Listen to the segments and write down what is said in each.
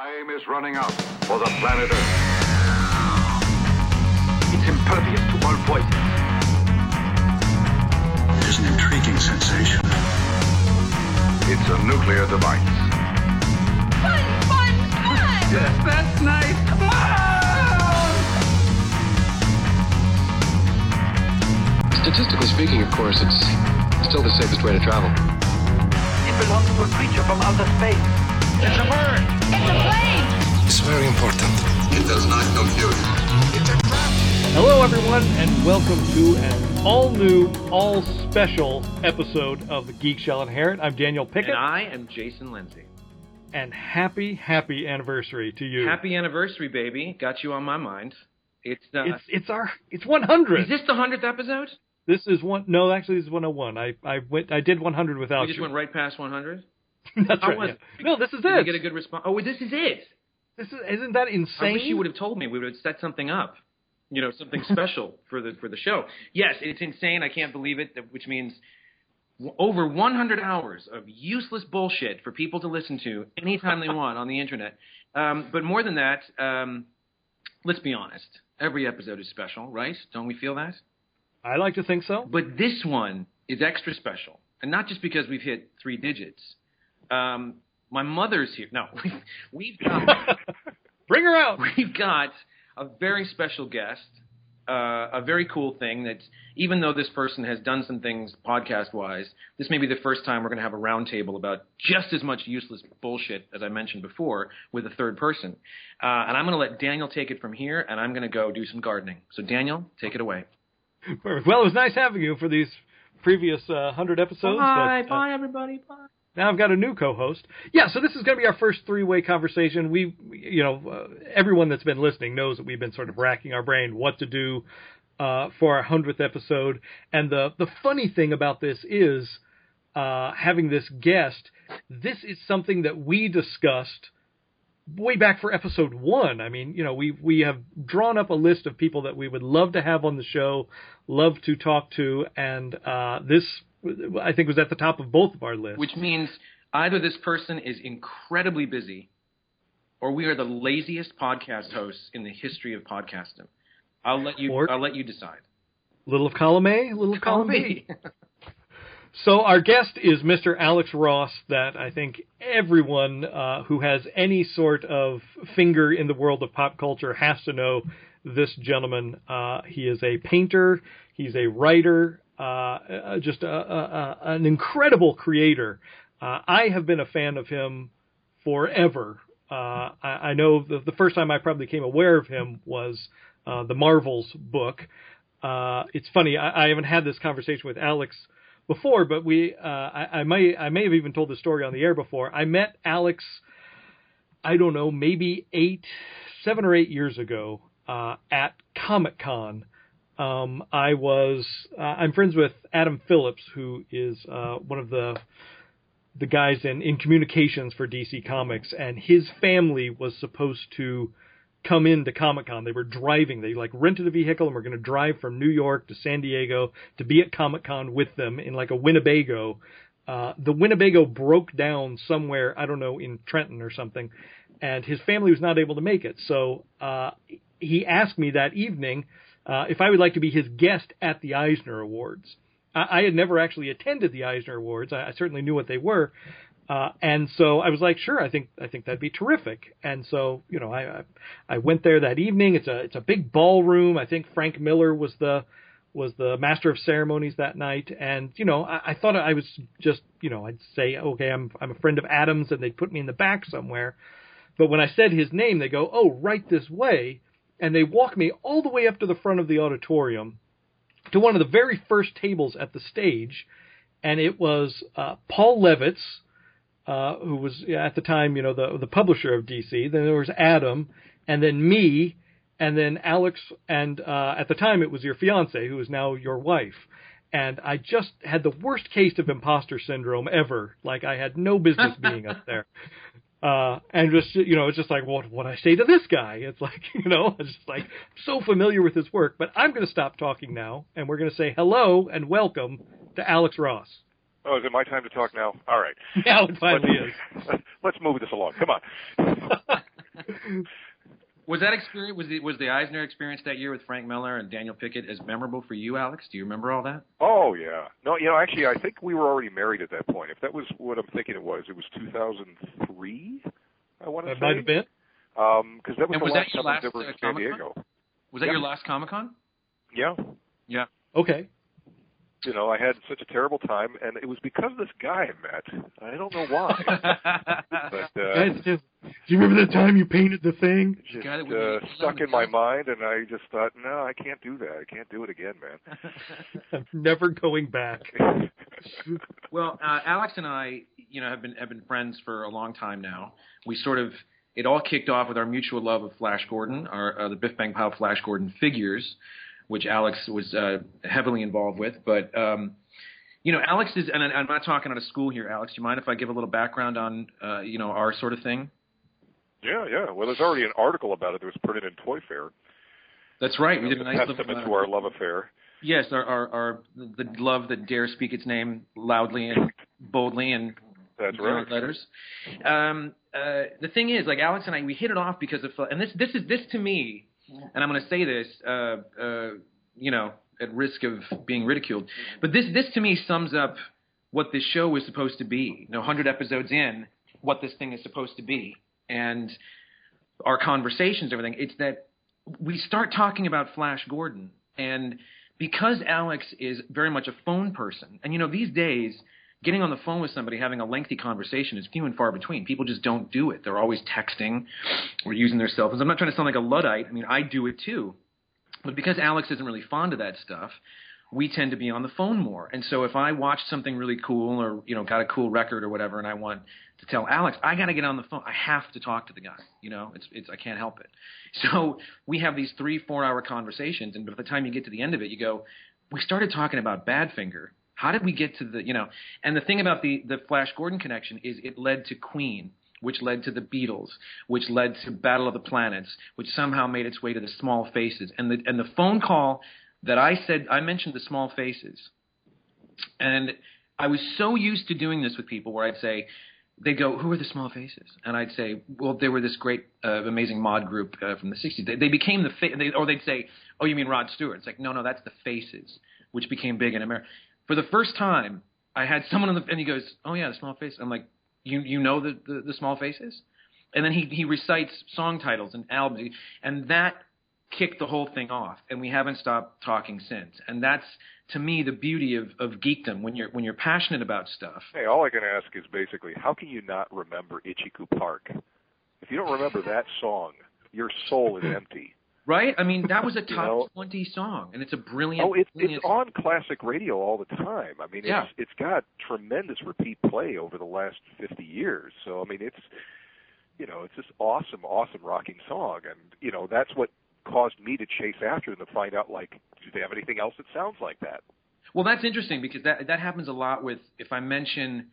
Time is running out for the planet Earth. It's impervious to all poison. It is an intriguing sensation. It's a nuclear device. Fun, fun, fun! Yes, that's nice. Come on! Statistically speaking, of course, it's still the safest way to travel. It belongs to a creature from outer space. It's a bird. It's a plane! It's very important. It does not compute. It's a trap. Hello, everyone, and welcome to an all new, all special episode of the Geek Shall Inherit. I'm Daniel Pickett, And I am Jason Lindsay. and happy, happy anniversary to you. Happy anniversary, baby. Got you on my mind. It's uh, It's it's our it's 100. is this the hundredth episode? This is one. No, actually, this is 101. I I went. I did 100 without We just you. went right past 100. That's right. was yeah. No, this is Did we it. get a good response? Oh, this is it. This is isn't that insane? I wish you would have told me. We would have set something up. You know, something special for the for the show. Yes, it's insane. I can't believe it. Which means over 100 hours of useless bullshit for people to listen to anytime they want on the internet. Um, but more than that, um, let's be honest. Every episode is special, right? Don't we feel that? I like to think so. But this one is extra special, and not just because we've hit three digits. Um, my mother's here. No, we've got Bring her out. we've got a very special guest. Uh, a very cool thing that even though this person has done some things podcast wise, this may be the first time we're going to have a roundtable about just as much useless bullshit as I mentioned before with a third person. Uh, and I'm going to let Daniel take it from here, and I'm going to go do some gardening. So Daniel, take it away. Perfect. Well, it was nice having you for these previous uh, 100 episodes. bye, but, uh, bye, everybody, bye. Now I've got a new co-host. Yeah, so this is going to be our first three-way conversation. We, you know, uh, everyone that's been listening knows that we've been sort of racking our brain what to do uh, for our hundredth episode. And the the funny thing about this is uh, having this guest. This is something that we discussed way back for episode one. I mean, you know, we we have drawn up a list of people that we would love to have on the show, love to talk to, and uh, this I think was at the top of both of our lists. Which means either this person is incredibly busy, or we are the laziest podcast hosts in the history of podcasting. I'll let you. Or- I'll let you decide. little of column A, little of column B. So our guest is Mr. Alex Ross, that I think everyone uh, who has any sort of finger in the world of pop culture has to know this gentleman. Uh, he is a painter, he's a writer, uh, uh, just a, a, a, an incredible creator. Uh, I have been a fan of him forever. Uh, I, I know the, the first time I probably became aware of him was uh, the Marvels book. Uh, it's funny. I, I haven't had this conversation with Alex before, but we I, I may I may have even told the story on the air before. I met Alex. I don't know, maybe eight, seven or eight years ago at Comic Con. Um, I was uh, I'm friends with Adam Phillips, who is uh, one of the the guys in, in communications for DC Comics, and his family was supposed to come into Comic Con. They were driving. They like rented a vehicle and were going to drive from New York to San Diego to be at Comic Con with them in like a Winnebago. Uh, the Winnebago broke down somewhere, I don't know, in Trenton or something, and his family was not able to make it. So uh, he asked me that evening if I would like to be his guest at the Eisner Awards. I, I had never actually attended the Eisner Awards. I, I certainly knew what they were, uh, and so I was like, sure, I think I think that'd be terrific. And so you know, I I, I went there that evening. It's a it's a big ballroom. I think Frank Miller was the was the master of ceremonies that night. And you know, I, I thought I was just you know, I'd say, okay, I'm I'm a friend of Adams, and they'd put me in the back somewhere. But when I said his name, they go, oh, right this way, and they walk me all the way up to the front of the auditorium to one of the very first tables at the stage, and it was uh, Paul Levitz, uh, who was at the time, you know, the the publisher of DC. Then there was Adam, and then me, and then Alex, and uh, at the time it was your fiance, who is now your wife. And I just had the worst case of imposter syndrome ever. Like I had no business being up there. Uh, and just you know, it's just like, what what I say to this guy? It's like you know, it's just like so familiar with his work. But I'm going to stop talking now, and we're going to say hello and welcome to Alex Ross. Oh, is it my time to talk now? All right. Now it finally is. Let's move this along. Come on. Was that experience was the was the Eisner experience that year with Frank Miller and Daniel Pickett as memorable for you, Alex? Do you remember all that? Oh yeah. No, you know, actually, I think we were already married at that point. If that was what I'm thinking it was, it was 2003. I want to That say. might have been. because that was And the was last that your time I last, was ever uh, in San Comic-Con? Diego. Was that Yeah. your last Comic Con? Yeah. Yeah. Okay. You know, I had such a terrible time, and it was because of this guy I met. I don't know why, but uh, Guys, just- do you remember the time you painted the thing? just guy that uh, stuck in my mind, and I just thought, no, I can't do that. I can't do it again, man. I'm never going back. Well, uh, Alex and I, you know, have been have been friends for a long time now. We sort of it all kicked off with our mutual love of Flash Gordon, our uh, the Biff Bang Pow Flash Gordon figures, which Alex was uh, heavily involved with. But um, you know, Alex is, and I'm not talking out of school here, Alex. Do you mind if I give a little background on uh, you know our sort of thing? yeah, yeah. Well, there's already an article about it that was printed in ToyFare. That's right. We did a nice testament uh, to our love affair. Yes, our, our, our the love that dares speak its name loudly and boldly and That's right. letters. Um, uh, the thing is, like Alex and I, we hit it off because of, and this this is this to me, and I'm going to say this, uh, uh, you know, at risk of being ridiculed, but this this to me sums up what this show was supposed to be. You know, 100 episodes in, what this thing is supposed to be, and our conversations, everything. It's that we start talking about Flash Gordon, and because Alex is very much a phone person, and you know these days, getting on the phone with somebody, having a lengthy conversation is few and far between. People just don't do it. They're always texting or using their cell phones. I'm not trying to sound like a luddite. I mean, I do it too, but because Alex isn't really fond of that stuff. We tend to be on the phone more, and so if I watch something really cool, or you know, got a cool record or whatever, and I want to tell Alex, I got to get on the phone. I have to talk to the guy. You know, it's it's I can't help it. So we have these three four hour conversations, and by the time you get to the end of it, you go, we started talking about Badfinger. How did we get to the you know? And the thing about the the Flash Gordon connection is it led to Queen. Which led to the Beatles, which led to Battle of the Planets, which somehow made its way to the Small Faces, and the and the phone call that I said I mentioned the Small Faces, and I was so used to doing this with people where I'd say, they go, "Who are the Small Faces?" And I'd say, "Well, they were this great, uh, amazing mod group uh, from the '60s. They, they became the fa- they, or they'd say, "Oh, you mean Rod Stewart?" It's like, no, no, that's the Faces, which became big in America. For the first time, I had someone on the and he goes, "Oh yeah, the Small Faces." I'm like, "You you know the the, the Small Faces?" And then he he recites song titles and albums, and that kicked the whole thing off. And we haven't stopped talking since. And that's to me the beauty of of geekdom when you're when you're passionate about stuff. Hey, all I can ask is basically, how can you not remember Itchycoo Park? If you don't remember that song, your soul is empty. Right? I mean, that was a You top know- 20 20 song, and it's a brilliant. Oh, it, brilliant it's on classic radio all the time. I mean, it's Yeah. it's got tremendous repeat play over the last 50 years. So I mean, it's you know, it's this awesome, awesome rocking song, and you know, that's what caused me to chase after them to find out like, do they have anything else that sounds like that? Well, that's interesting because that that happens a lot with if I mention,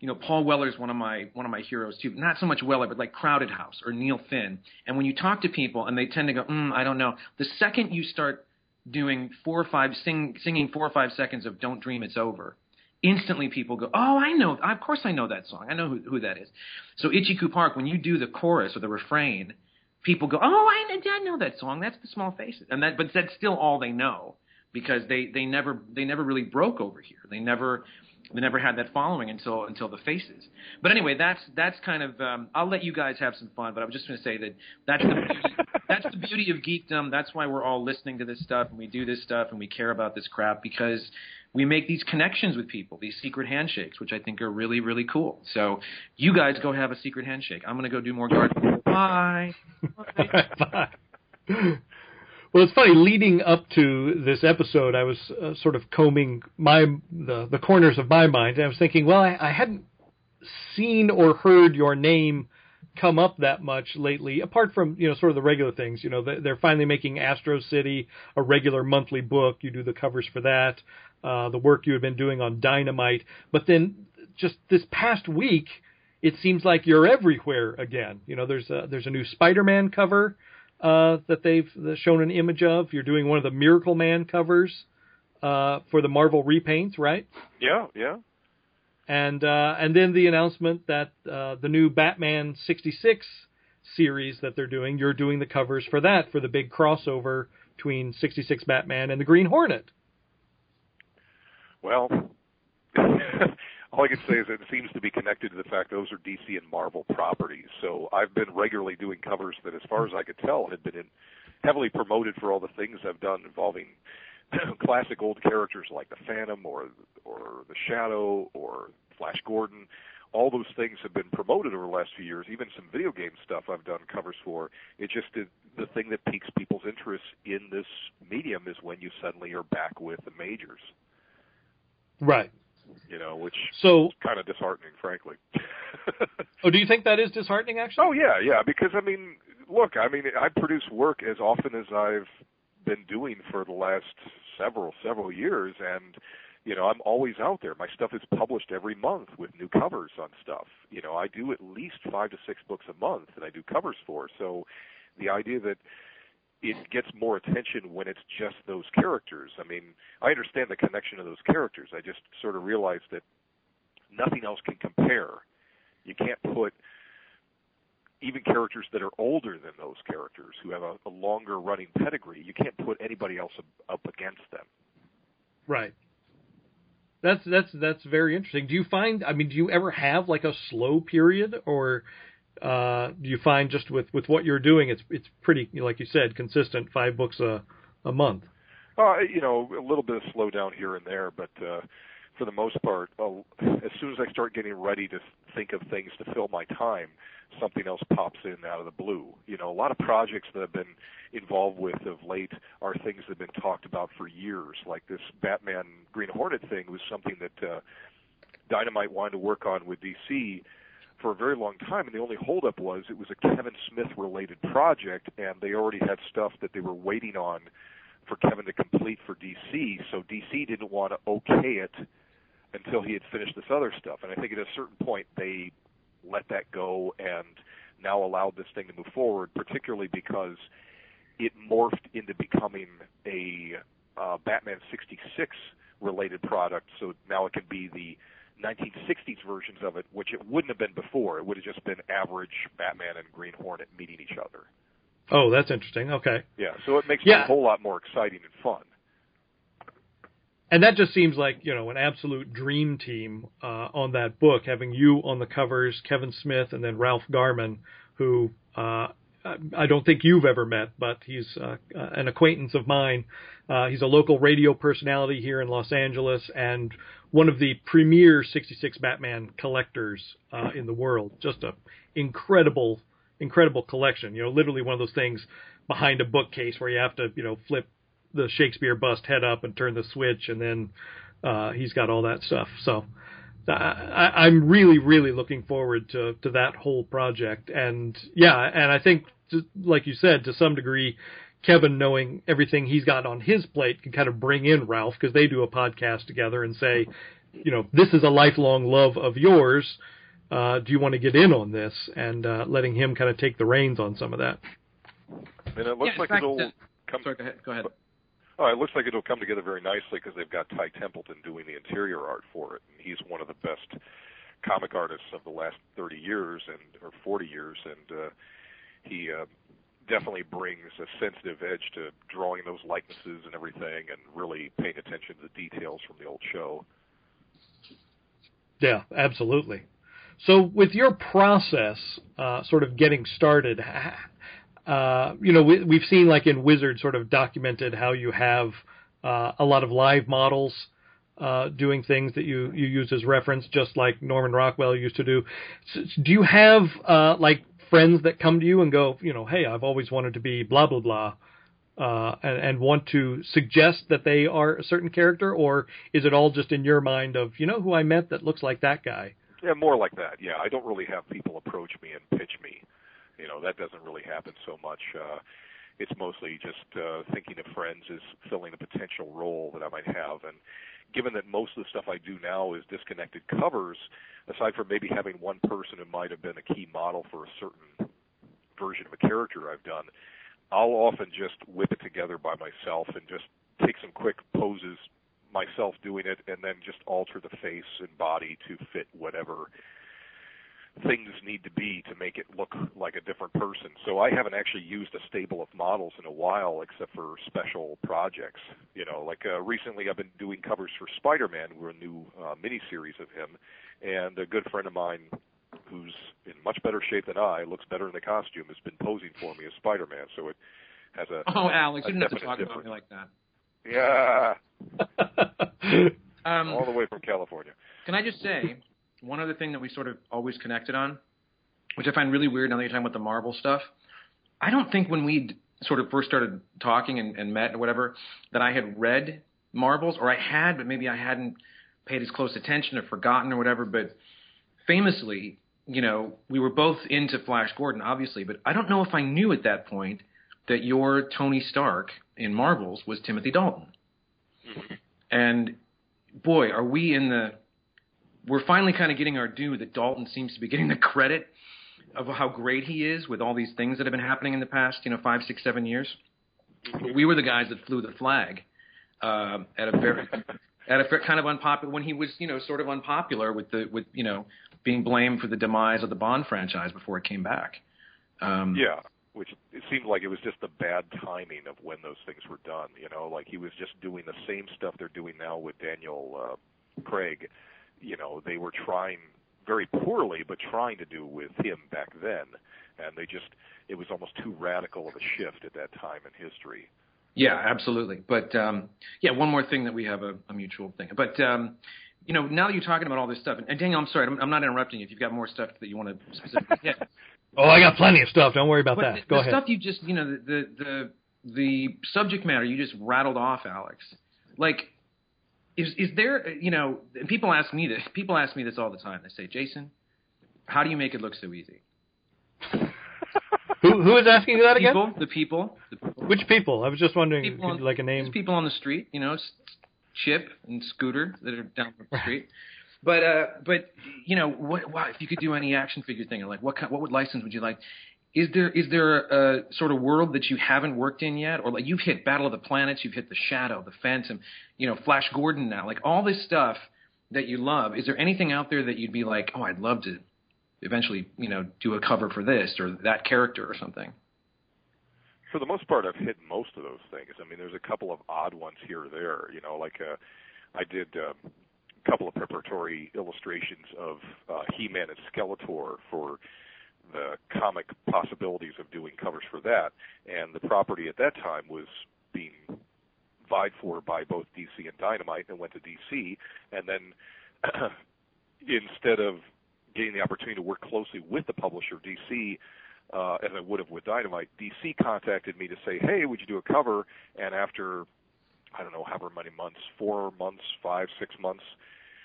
you know, Paul Weller's one of my one of my heroes too. Not so much Weller, but like Crowded House or Neil Finn. And when you talk to people and they tend to go, mm, I don't know. The second you start doing four or five sing, singing four or five seconds of "Don't Dream It's Over," instantly people go, "Oh, I know. Of course, I know that song. I know who, who that is." So Itchycoo Park, when you do the chorus or the refrain, people go, "Oh, I, I know that song. That's the Small Faces." And that, but that's still all they know because they they never they never really broke over here. They never they never had that following until until the Faces. But anyway, that's that's kind of um, I'll let you guys have some fun. But I was just going to say that that's the beauty, that's the beauty of geekdom. That's why we're all listening to this stuff and we do this stuff and we care about this crap because we make these connections with people, these secret handshakes, which I think are really really cool. So you guys go have a secret handshake. I'm going to go do more gardening. Bye. Bye. Well, it's funny. Leading up to this episode, I was uh, sort of combing my the, the corners of my mind, and I was thinking, well, I, I hadn't seen or heard your name come up that much lately, apart from you know sort of the regular things. You know, they- they're finally making Astro City a regular monthly book. You do the covers for that. Uh, the work you had been doing on Dynamite, but then just this past week, it seems like you're everywhere again. You know, there's a, there's a new Spider-Man cover uh, that they've shown an image of. You're doing one of the Miracleman covers uh, for the Marvel repaints, right? Yeah, yeah. And uh, and then the announcement that uh, the new Batman '66 series that they're doing. You're doing the covers for that for the big crossover between 66 Batman and the Green Hornet. Well, all I can say is it seems to be connected to the fact those are DC and Marvel properties. So I've been regularly doing covers that, as far as I could tell, had been in, heavily promoted for all the things I've done involving classic old characters like the Phantom or or the Shadow or Flash Gordon. All those things have been promoted over the last few years. Even some video game stuff I've done covers for. It just did, the thing that piques people's interest in this medium is when you suddenly are back with the majors. Right. You know, which So, is kind of disheartening, frankly. oh, do you think that is disheartening? Actually, Oh yeah, yeah. Because I mean, look, I mean, I produce work as often as I've been doing for the last several several years, and you know, I'm always out there. My stuff is published every month with new covers on stuff. You know, I do at least five to six books a month that I do covers for. So, the idea that it gets more attention when it's just those characters. I mean, I understand the connection of those characters. I just sort of realized that nothing else can compare. You can't put even characters that are older than those characters who have a, a longer running pedigree. You can't put anybody else up, up against them. right. That's that's that's very interesting. Do you find? I mean, do you ever have like a slow period, or uh, do you find just with with what you're doing, it's it's pretty like you said, consistent, five books a a month? Uh, you know, a little bit of slowdown here and there, but uh, for the most part, uh, as soon as I start getting ready to think of things to fill my time, something else pops in out of the blue. You know, a lot of projects that I've been involved with of late are things that have been talked about for years. Like this Batman Green Hornet thing was something that uh, Dynamite wanted to work on with DC for a very long time, and the only holdup was it was a Kevin Smith related project, and they already had stuff that they were waiting on for Kevin to complete for DC. So DC didn't want to okay it until he had finished this other stuff. And I think at a certain point they let that go and now allowed this thing to move forward, particularly because it morphed into becoming a uh, Batman 66 related product. So now it can be the 1960s versions of it, which it wouldn't have been before. It would have just been average Batman and Green Hornet meeting each other. Oh, that's interesting. Okay. Yeah, so it makes Yeah. it a whole lot more exciting and fun. And that just seems like you know an absolute dream team uh, on that book, having you on the covers, Kevin Smith, and then Ralph Garman, who uh, I don't think you've ever met, but he's uh, an acquaintance of mine. Uh, he's a local radio personality here in Los Angeles and one of the premier 66 Batman collectors uh, in the world. Just a incredible, incredible collection. You know, literally one of those things behind a bookcase where you have to, you know, flip the Shakespeare bust head up and turn the switch, and then uh, he's got all that stuff. So I, I, I'm really, really looking forward to to that whole project. And yeah, and I think, to, like you said, to some degree, Kevin, knowing everything he's got on his plate, can kind of bring in Ralph because they do a podcast together and say, you know, this is a lifelong love of yours. Uh, do you want to get in on this? And uh, letting him kind of take the reins on some of that. And it looks Yeah, like fact, it'll uh, come. Sorry, go ahead. Go ahead. Oh, it looks like it'll come together very nicely because they've got Ty Templeton doing the interior art for it, and he's one of the best comic artists of the last 30 years and or 40 years, and uh, he uh, definitely brings a sensitive edge to drawing those likenesses and everything, and really paying attention to the details from the old show. Yeah, absolutely. So with your process, uh, sort of getting started, uh, you know, we, we've seen like in Wizard sort of documented how you have uh, a lot of live models uh, doing things that you, you use as reference, just like Norman Rockwell used to do. So, do you have uh, like friends that come to you and go, you know, hey, I've always wanted to be blah blah blah, uh, and, and want to suggest that they are a certain character, or is it all just in your mind of, you know, who I met that looks like that guy? Yeah, more like that. Yeah, I don't really have people approach me and pitch me. You know, that doesn't really happen so much. Uh, it's mostly just uh, thinking of friends as filling a potential role that I might have. And given that most of the stuff I do now is disconnected covers, aside from maybe having one person who might have been a key model for a certain version of a character I've done, I'll often just whip it together by myself and just take some quick poses myself doing it and then just alter the face and body to fit whatever things need to be to make it look like a different person. So I haven't actually used a stable of models in a while, except for special projects. You know, like uh, recently I've been doing covers for Spider-Man, we're a new uh, miniseries of him, and a good friend of mine who's in much better shape than I, looks better in the costume, has been posing for me as Spider-Man. So it has a Oh, Alex, a you didn't have to talk about me like that. yeah, Um, all the way from California. Can I just say one other thing that we sort of always connected on, which I find really weird now that you're talking about the Marvel stuff. I don't think when we sort of first started talking and, and met or whatever that I had read Marvels, or I had, but maybe I hadn't paid as close attention or forgotten or whatever. But famously, you know, we were both into Flash Gordon, obviously, but I don't know if I knew at that point that your Tony Stark in Marvels was Timothy Dalton. Mm-hmm. And boy, are we in the we're finally kind of getting our due that Dalton seems to be getting the credit of how great he is with all these things that have been happening in the past, you know, five, six, seven years. We were the guys that flew the flag uh, at a very at a kind of unpopular when he was, you know, sort of unpopular with the with you know being blamed for the demise of the Bond franchise before it came back. Um, Yeah, which it seemed like it was just the bad timing of when those things were done. You know, like he was just doing the same stuff they're doing now with Daniel uh, Craig. You know, they were trying very poorly, but trying to do with him back then, and they just it was almost too radical of a shift at that time in history. Yeah, absolutely. But um, yeah, one more thing that we have a, a mutual thing. But um, you know, now that you're talking about all this stuff, and, and Daniel, I'm sorry, I'm, I'm not interrupting you. If you've got more stuff that you want to specifically hit, oh, I got plenty of stuff. Don't worry about but that. the, Go the ahead. stuff you just, you know, the, the the the subject matter you just rattled off, Alex. Like, is is there, you know, and people ask me this. People ask me this all the time. They say, Jason, how do you make it look so easy? Who who is asking you that again? People, the people, the people Which people? I was just wondering, people you'd like a name. There's people on the street, you know, S- Chip and Scooter that are down the street. But uh, but you know, what, what if you could do any action figure thing? Or like, what kind, what would license would you like? Is there is there a, a sort of world that you haven't worked in yet, or like you've hit Battle of the Planets, you've hit the Shadow, the Phantom, you know, Flash Gordon now, like all this stuff that you love. Is there anything out there that you'd be like, oh, I'd love to eventually, you know, do a cover for this or that character or something? For the most part, I've hit most of those things. I mean, there's a couple of odd ones here or there. You know, like uh, I did um, a couple of preparatory illustrations of uh, He-Man and Skeletor for the comic possibilities of doing covers for that, and the property at that time was being vied for by both DC and Dynamite, and went to DC, and then instead of getting the opportunity to work closely with the publisher DC, uh, as I would have with Dynamite, DC contacted me to say, "Hey, would you do a cover?" And after I don't know however many months, four months, five, six months,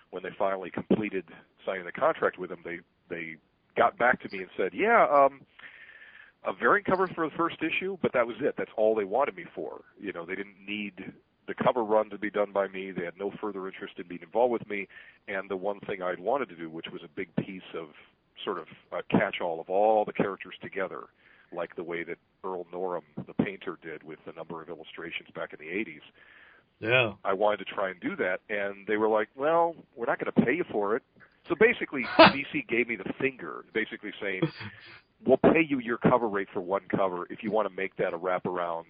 when they finally completed signing the contract with them, they they got back to me and said, "Yeah, um, a variant cover for the first issue, but that was it. That's all they wanted me for. You know, they didn't need the cover run to be done by me. They had no further interest in being involved with me. And the one thing I'd wanted to do, which was a big piece of sort of a catch-all of all the characters together, like the way that Earl Norem, the painter, did with a number of illustrations back in the 80s. Yeah. I wanted to try and do that, and they were like, "Well, we're not going to pay you for it." So basically, DC gave me the finger, basically saying, "We'll pay you your cover rate for one cover. If you want to make that a wraparound,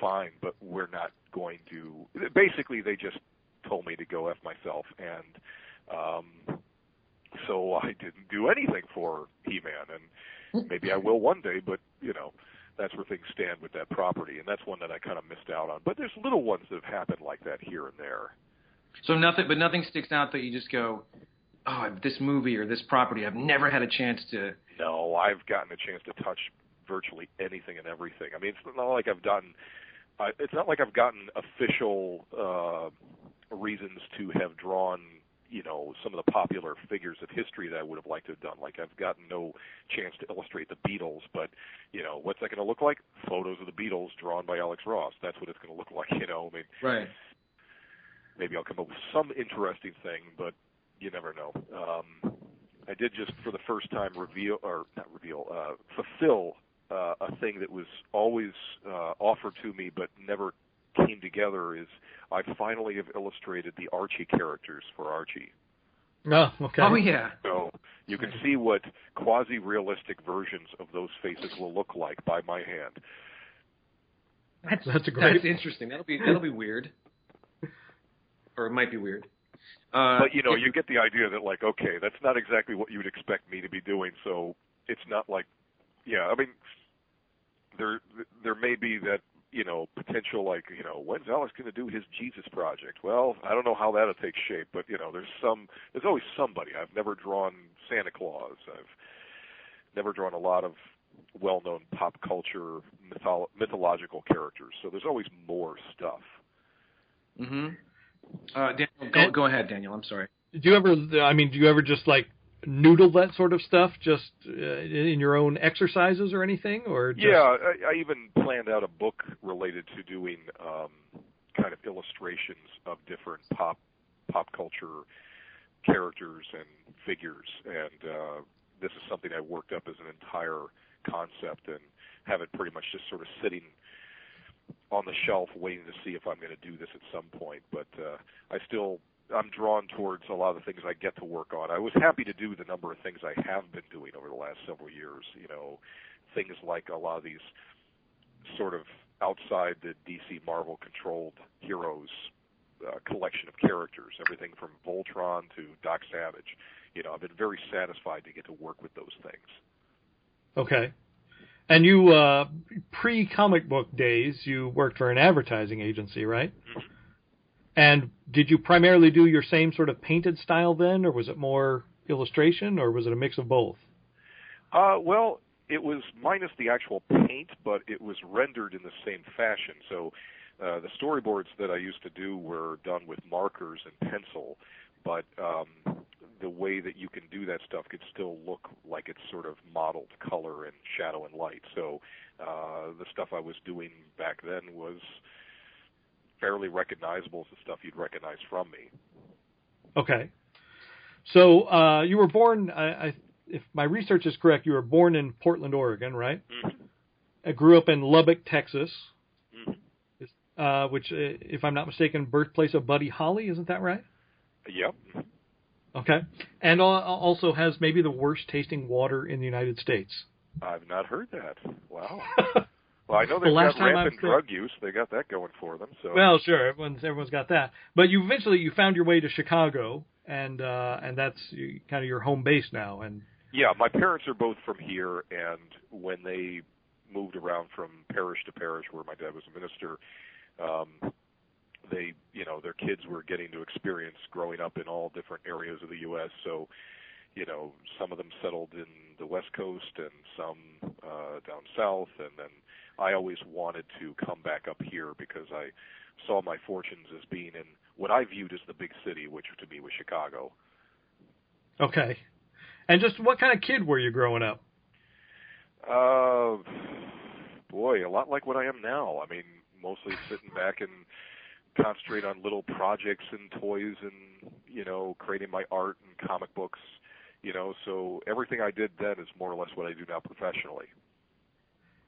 fine, but we're not going to." Basically, they just told me to go f myself, and um, so I didn't do anything for He-Man, and maybe I will one day, but you know. That's where things stand with that property, and that's one that I kind of missed out on. But there's little ones that have happened like that here and there. So nothing, but nothing sticks out that you just go, oh, this movie or this property, I've never had a chance to. No, I've gotten a chance to touch virtually anything and everything. I mean, it's not like I've gotten. Uh, it's not like I've gotten official uh, reasons to have drawn, you know, some of the popular figures of history that I would have liked to have done. Like I've gotten no chance to illustrate the Beatles, but you know, what's that going to look like? Photos of the Beatles drawn by Alex Ross. That's what it's going to look like. You know, I mean, Right. maybe I'll come up with some interesting thing, but you never know. Um, I did just for the first time reveal or not reveal, uh, fulfill uh, a thing that was always uh, offered to me but never came together. Is I finally have illustrated the Archie characters for Archie. Oh, okay. Oh yeah. So you can see what quasi-realistic versions of those faces will look like by my hand. That's That's a great- That's interesting. That'll be that'll be weird, or it might be weird. Uh, but you know, you get the idea that like, okay, that's not exactly what you would expect me to be doing. So it's not like, yeah, I mean, there there may be that you know potential like you know when's Alex going to do his Jesus project? Well, I don't know how that'll take shape, but you know, there's some there's always somebody. I've never drawn Santa Claus. I've never drawn a lot of well-known pop culture mytholo- mythological characters. So there's always more stuff. hmm Uh, Daniel, go, go ahead, Daniel. I'm sorry. Do you ever? I mean, do you ever just like noodle that sort of stuff just uh, in your own exercises or anything, or just, Yeah, I, I even planned out a book related to doing um, kind of illustrations of different pop pop culture characters and figures, and uh, this is something I worked up as an entire concept and have it pretty much just sort of sitting on the shelf waiting to see if I'm going to do this at some point. But uh, I still I'm drawn towards a lot of the things I get to work on. I was happy to do the number of things I have been doing over the last several years. You know, things like a lot of these sort of outside the DC Marvel controlled heroes uh, collection of characters, everything from Voltron to Doc Savage. You know, I've been very satisfied to get to work with those things. Okay. And you, uh, pre comic book days, you worked for an advertising agency, right? And did you primarily do your same sort of painted style then, or was it more illustration, or was it a mix of both? Uh, well, it was minus the actual paint, but it was rendered in the same fashion. So uh, the storyboards that I used to do were done with markers and pencil, but um, the way that you can do that stuff could still look like it's sort of modeled color and shadow and light. So uh, the stuff I was doing back then was fairly recognizable as the stuff you'd recognize from me. Okay. So uh, you were born, I, I, if my research is correct, you were born in Portland, Oregon, right? Mm-hmm. I grew up in Lubbock, Texas, Mhm. uh, which, uh, if I'm not mistaken, birthplace of Buddy Holly, isn't that right? Yep. Okay. And al- also has maybe the worst tasting water in the United States. I've not heard that. Wow. Well, I know The they've last got rampant drug use. They got that going for them. So well, sure, everyone's everyone's got that. But you eventually you found your way to Chicago, and uh, and that's kind of your home base now. And yeah, my parents are both from here, and when they moved around from parish to parish, where my dad was a minister, um, they, you know, their kids were getting to experience growing up in all different areas of the U.S. So, you know, some of them settled in the West Coast, and some uh, down south, and then I always wanted to come back up here because I saw my fortunes as being in what I viewed as the big city, which to me was Chicago. okay, and just what kind of kid were you growing up? Uh, boy, a lot like what I am now. I mean, mostly sitting back and concentrate on little projects and toys and you know creating my art and comic books. You know, so everything I did then is more or less what I do now professionally.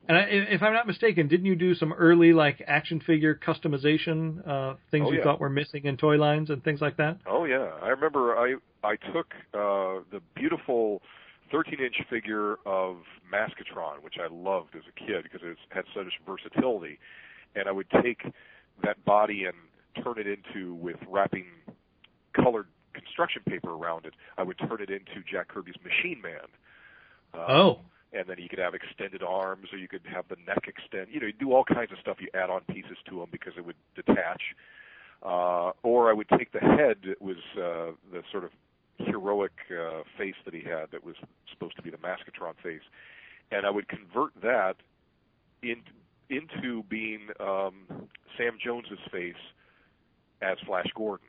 And I, if I'm not mistaken, didn't you do some early like action figure customization uh, things Oh, you yeah. thought were missing in toy lines and things like that? Oh yeah, I remember I I took uh, the beautiful 13-inch figure of Maskatron, which I loved as a kid because it had such versatility, and I would take that body and turn it into with wrapping colored construction paper around it. I would turn it into Jack Kirby's Machine Man. Uh, Oh, and then you could have extended arms, or you could have the neck extend. You know, you do all kinds of stuff. You add on pieces to them because it would detach. Uh, or I would take the head. It was uh, the sort of heroic uh, face that he had that was supposed to be the Maskatron face, and I would convert that in, into being um, Sam Jones's face as Flash Gordon,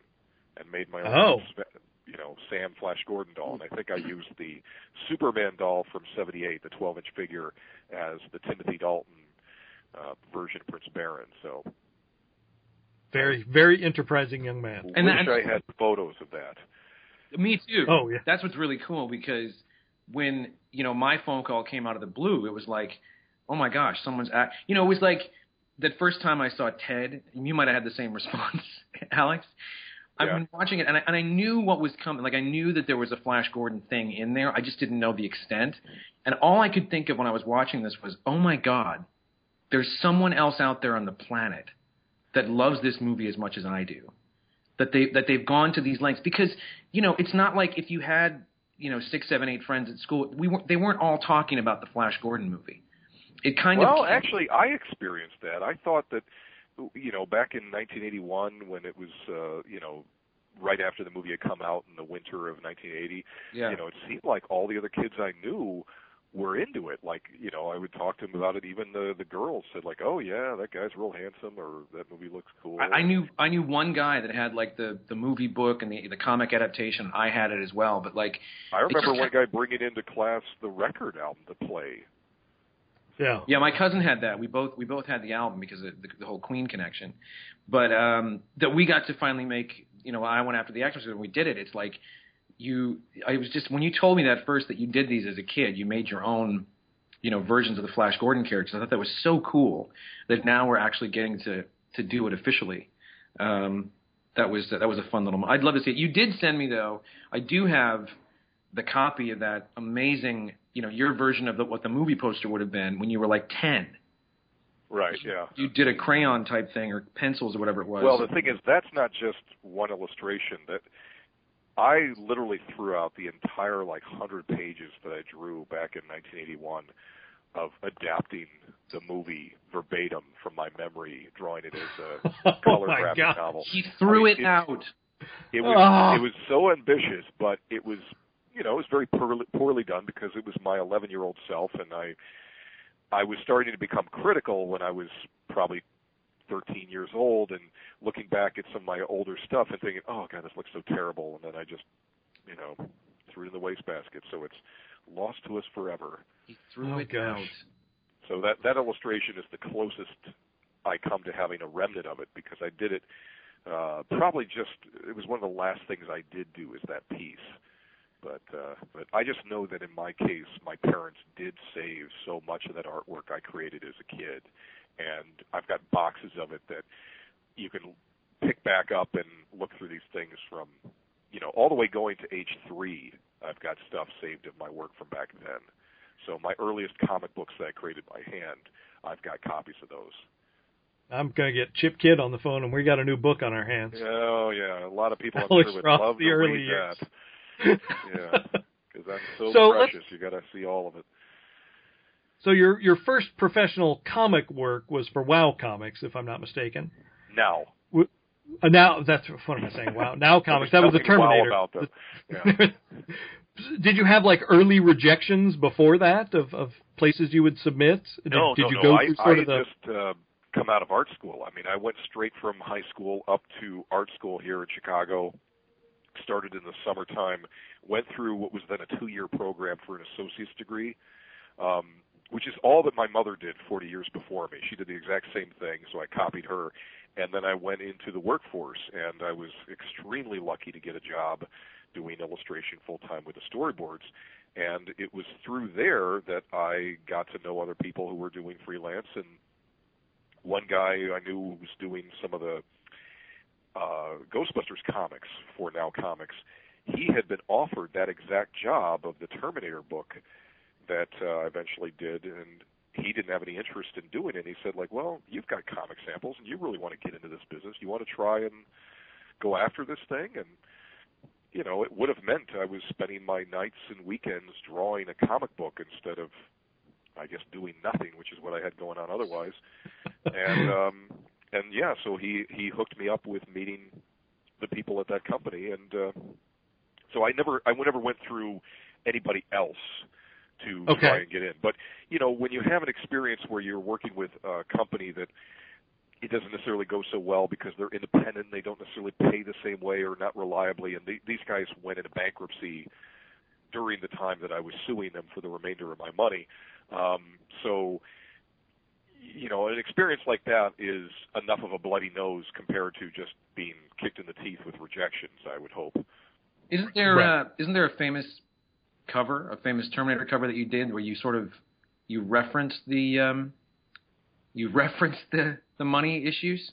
and made my own Oh. spe- you know, Sam Flash Gordon doll. And I think I used the Superman doll from 78, the 12 inch figure, as the Timothy Dalton uh, version of Prince Barin. So very very enterprising young man. And wish that- I had photos of that. Me too. Oh, yeah. That's what's really cool because when you know my phone call came out of the blue, it was like, oh my gosh, someone's act. You know, it was like that first time I saw Ted. You might have had the same response, Alex. I've Yeah. been watching it, and I, and I knew what was coming. Like I knew that there was a Flash Gordon thing in there. I just didn't know the extent. And all I could think of when I was watching this was, oh my god, there's someone else out there on the planet that loves this movie as much as I do. That they that they've gone to these lengths because you know it's not like if you had you know six, seven, eight friends at school, we weren't they weren't all talking about the Flash Gordon movie. It kind well, of actually, I experienced that. I thought that, you know, back in 1981 when it was, uh, you know, right after the movie had come out in the winter of 1980, yeah. you know, it seemed like all the other kids I knew were into it. Like, you know, I would talk to them about it. Even the the girls said like, "Oh yeah, that guy's real handsome," or "That movie looks cool." I, I knew I knew one guy that had like the the movie book and the the comic adaptation. I had it as well, but like I remember one guy bringing into class the record album to play. Yeah. Yeah, my cousin had that. We both we both had the album because of the, the whole Queen connection. But um that we got to finally make. You know, I went after the Exorcist and we did it. It's like you. I was just when you told me that first that you did these as a kid, you made your own. You know, versions of the Flash Gordon characters. I thought that was so cool that now we're actually getting to to do it officially. Um, that was that was a fun little. I'd love to see it. You did send me though. I do have the copy of that amazing. You know, your version of the, what the movie poster would have been when you were like ten Right. Yeah. you did a crayon type thing or pencils or whatever it was. Well, the thing is, that's not just one illustration. That I literally threw out the entire like hundred pages that I drew back in 1981 of adapting the movie verbatim from my memory, drawing it as a color oh my graphic god. novel. he threw I mean, it out. It was Ah. it was so ambitious, but it was you know it was very poorly, poorly done because it was my 11 year old self, and I I was starting to become critical when I was probably 13 years old, and looking back at some of my older stuff and thinking, oh god, this looks so terrible, and then I just you know threw it in the wastebasket. So it's lost to us forever. He threw Oh, it gosh. out. So that that illustration is the closest I come to having a remnant of it because I did it uh probably just it was one of the last things I did do is that piece. But uh but I just know that in my case my parents did save so much of that artwork I created as a kid and I've got boxes of it that you can pick back up and look through these things from you know all the way going to age 3 I've got stuff saved of my work from back then. So my earliest comic books that I created by hand, I've got copies of those. I'm gonna get Chip Kidd on the phone, and we got a new book on our hands. Oh yeah, a lot of people I'm Alex sure would Ross, love the to early read years. that. Yeah, because I'm so, So precious. You got to see all of it. So your your first professional comic work was for Wow Comics, if I'm not mistaken. Now, Uh, now that's what am I saying? Wow, Now Comics. That was the wow Terminator. about them. Yeah. Did you have like early rejections before that of, of places you would submit? Did, no, did no, you no. go I, through I sort had of the? just uh, come out of art school. I mean, I went straight from high school up to art school here in Chicago. Started in the summertime. Went through what was then a two-year program for an associate's degree, um, which is all that my mother did 40 years before me. She did the exact same thing, so I copied her. And then I went into the workforce, and I was extremely lucky to get a job doing illustration full time with the storyboards. And it was through there that I got to know other people who were doing freelance. And one guy I knew was doing some of the uh, Ghostbusters comics for Now Comics. He had been offered that exact job of the Terminator book that uh, eventually did, and he didn't have any interest in doing it. And He said, like, well, you've got comic samples, and you really want to get into this business. You want to try and go after this thing, and you know, it would have meant I was spending my nights and weekends drawing a comic book instead of, I guess, doing nothing, which is what I had going on otherwise. and um, and yeah, so he he hooked me up with meeting the people at that company, and uh, so I never I never went through anybody else to Okay. try and get in. But you know, when you have an experience where you're working with a company that it doesn't necessarily go so well because they're independent, they don't necessarily pay the same way or not reliably, and the, these guys went into bankruptcy during the time that I was suing them for the remainder of my money. Um, so, you know, an experience like that is enough of a bloody nose compared to just being kicked in the teeth with rejections. I would hope. Isn't there Right. uh, isn't there a famous cover, a famous Terminator cover that you did where you sort of you referenced the um, you referenced the the money issues?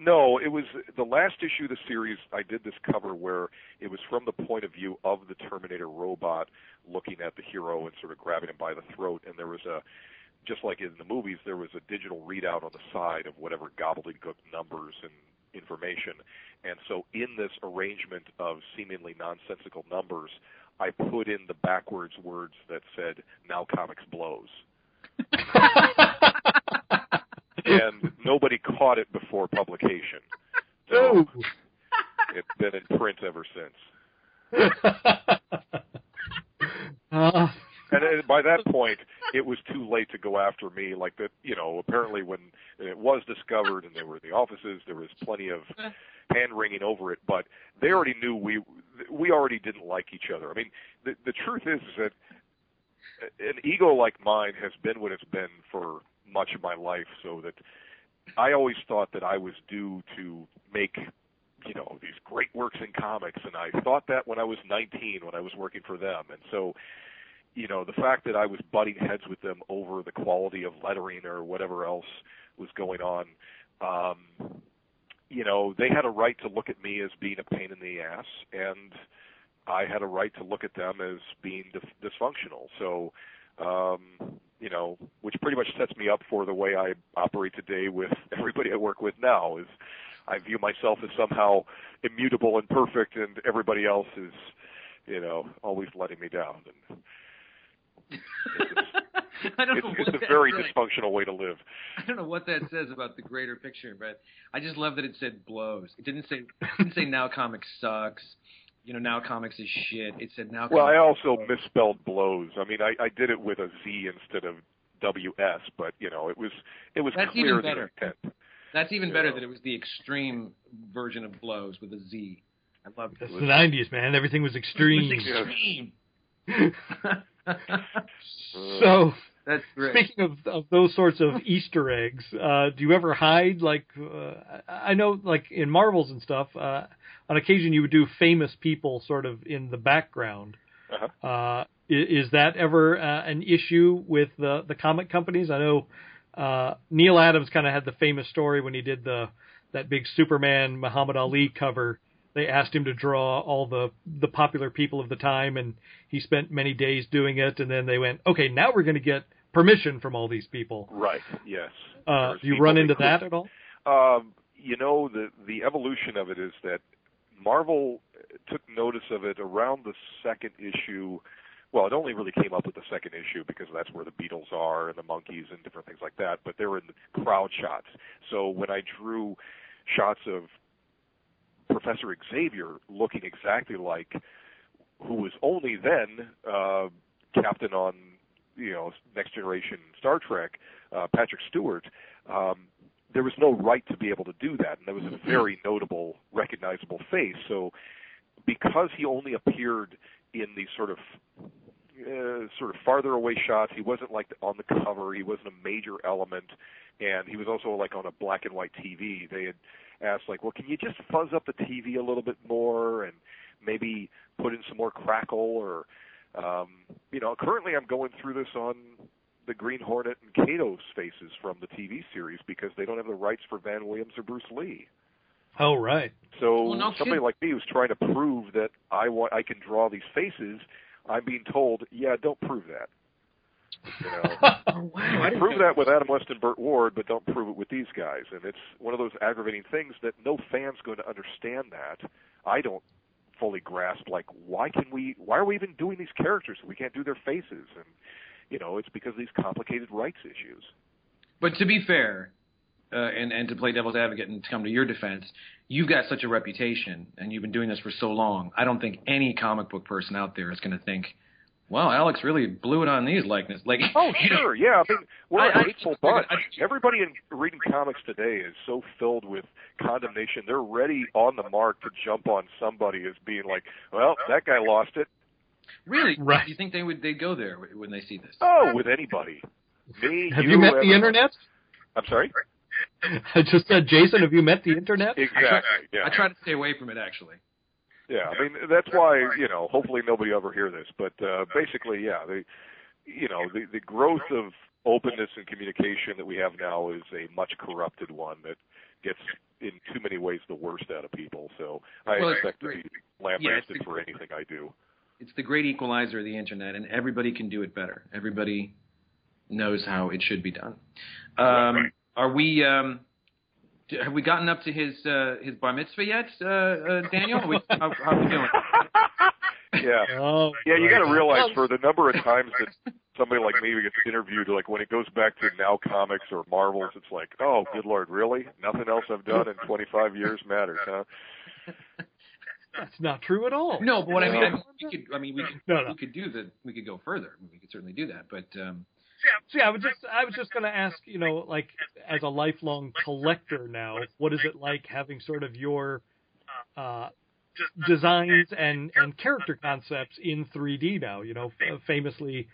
No, it was the last issue of the series. I did this cover where it was from the point of view of the Terminator robot looking at the hero and sort of grabbing him by the throat, and there was a just like in the movies, there was a digital readout on the side of whatever gobbledygook numbers and information. And so, in this arrangement of seemingly nonsensical numbers, I put in the backwards words that said "Now Comics blows," and nobody caught it before publication. So it's been in print ever since. uh, And by that point, it was too late to go after me. Like that, you know. Apparently, when it was discovered and they were in the offices, there was plenty of uh-huh. hand wringing over it. But they already knew we we already didn't like each other. I mean, the the truth is, is that an ego like mine has been what it's been for much of my life. So that I always thought that I was due to make you know these great works in comics and I thought that when I was 19 when I was working for them and so you know the fact that I was butting heads with them over the quality of lettering or whatever else was going on um you know they had a right to look at me as being a pain in the ass and I had a right to look at them as being dis- dysfunctional so um you know which pretty much sets me up for the way I operate today with everybody I work with now is I view myself as somehow immutable and perfect, and everybody else is, you know, always letting me down. And I don't it's, know it's a very says. dysfunctional way to live. I don't know what that says about the greater picture, but I just love that it said blows. It didn't say it didn't say now comics sucks. You know, now comics is shit. It said now. Well, I also blows. misspelled blows. I mean, I, I did it with a Z instead of WS, but you know, it was it was That's clear even better. intent. That's even better Yeah. that it was the extreme version of blows with a Z. I love that's it. the '90s, man. Everything was It was extreme. extreme. so, That's great. speaking of, of those sorts of Easter eggs, uh, do you ever hide? Like, uh, I know, like in Marvels and stuff, uh, on occasion you would do famous people sort of in the background. Uh-huh. Uh, i- is that ever uh, an issue with the the comic companies? I know uh, Neal Adams kind of had the famous story when he did the that big Superman Muhammad Ali cover. They asked him to draw all the the popular people of the time, and he spent many days doing it. And then they went, "Okay, now we're going to get permission from all these people." Right. Yes. Uh, do you run into that at all? Um, you know, the the evolution of it is that Marvel took notice of it around the second issue. Well, it only really came up with the second issue because that's where the Beatles are and the Monkees and different things like that. But they were in the crowd shots. So when I drew shots of Professor Xavier looking exactly like who was only then uh, captain on you know Next Generation Star Trek, uh, Patrick Stewart. Um, there was no right to be able to do that, and that was a very notable, recognizable face. So, because he only appeared in these sort of uh, sort of farther away shots, he wasn't like on the cover. He wasn't a major element, and he was also like on a black and white TV. They had asked like, well, can you just fuzz up the TV a little bit more and maybe put in some more crackle or um, you know, currently I'm going through this on the Green Hornet and Kato's faces from the TV series because they don't have the rights for Van Williams or Bruce Lee. Oh, right. So Well, no somebody kid- like me who's trying to prove that I want I can draw these faces, I'm being told, yeah, don't prove that. You know, Oh, wow. I prove that with Adam West and Burt Ward, but don't prove it with these guys. And it's one of those aggravating things that no fan's going to understand that. I don't fully grasp like why can we why are we even doing these characters we can't do their faces and you know it's because of these complicated rights issues But to be fair, uh, and and to play devil's advocate and to come to your defense, you've got such a reputation, and you've been doing this for so long. I don't think any comic book person out there is going to think, "Wow, Alex really blew it on these likeness." Like, oh sure yeah I mean we're I- a I- hateful I- bunch I- everybody in reading comics today is so filled with condemnation they're ready on the mark to jump on somebody as being like well that guy lost it really, Right. Do you think they would they go there when they see this? oh with anybody me Have you, met the internet? I'm sorry I just said, Jason, have you met the internet? exactly yeah I try to stay away from it actually. Yeah, I mean that's why you know. Hopefully nobody ever hear this, but uh, basically, yeah, the you know the the growth of openness and communication that we have now is a much corrupted one that gets in too many ways the worst out of people. So I Well, expect to be Yeah, lambasted the- for anything I do. It's the great equalizer of the internet, and everybody can do it better. Everybody knows how it should be done. Um, Are we? Um, have we gotten up to his uh, his bar mitzvah yet, uh, uh, Daniel? We, how, how are we doing? Yeah. Oh, Yeah, you got to realize for the number of times that somebody like me gets interviewed, like when it goes back to now comics or Marvels, it's like, oh, good lord, really? Nothing else I've done in 25 years matters, huh? That's not true at all. No, but what I mean, I mean, we could. I mean, we could, No, no. we could do the. We could go further. We could certainly do that. But um, So yeah, I was just I was just going to ask, you know, like as a lifelong collector now, what is it like having sort of your uh, designs and and character concepts in 3D now? You know, f- famously,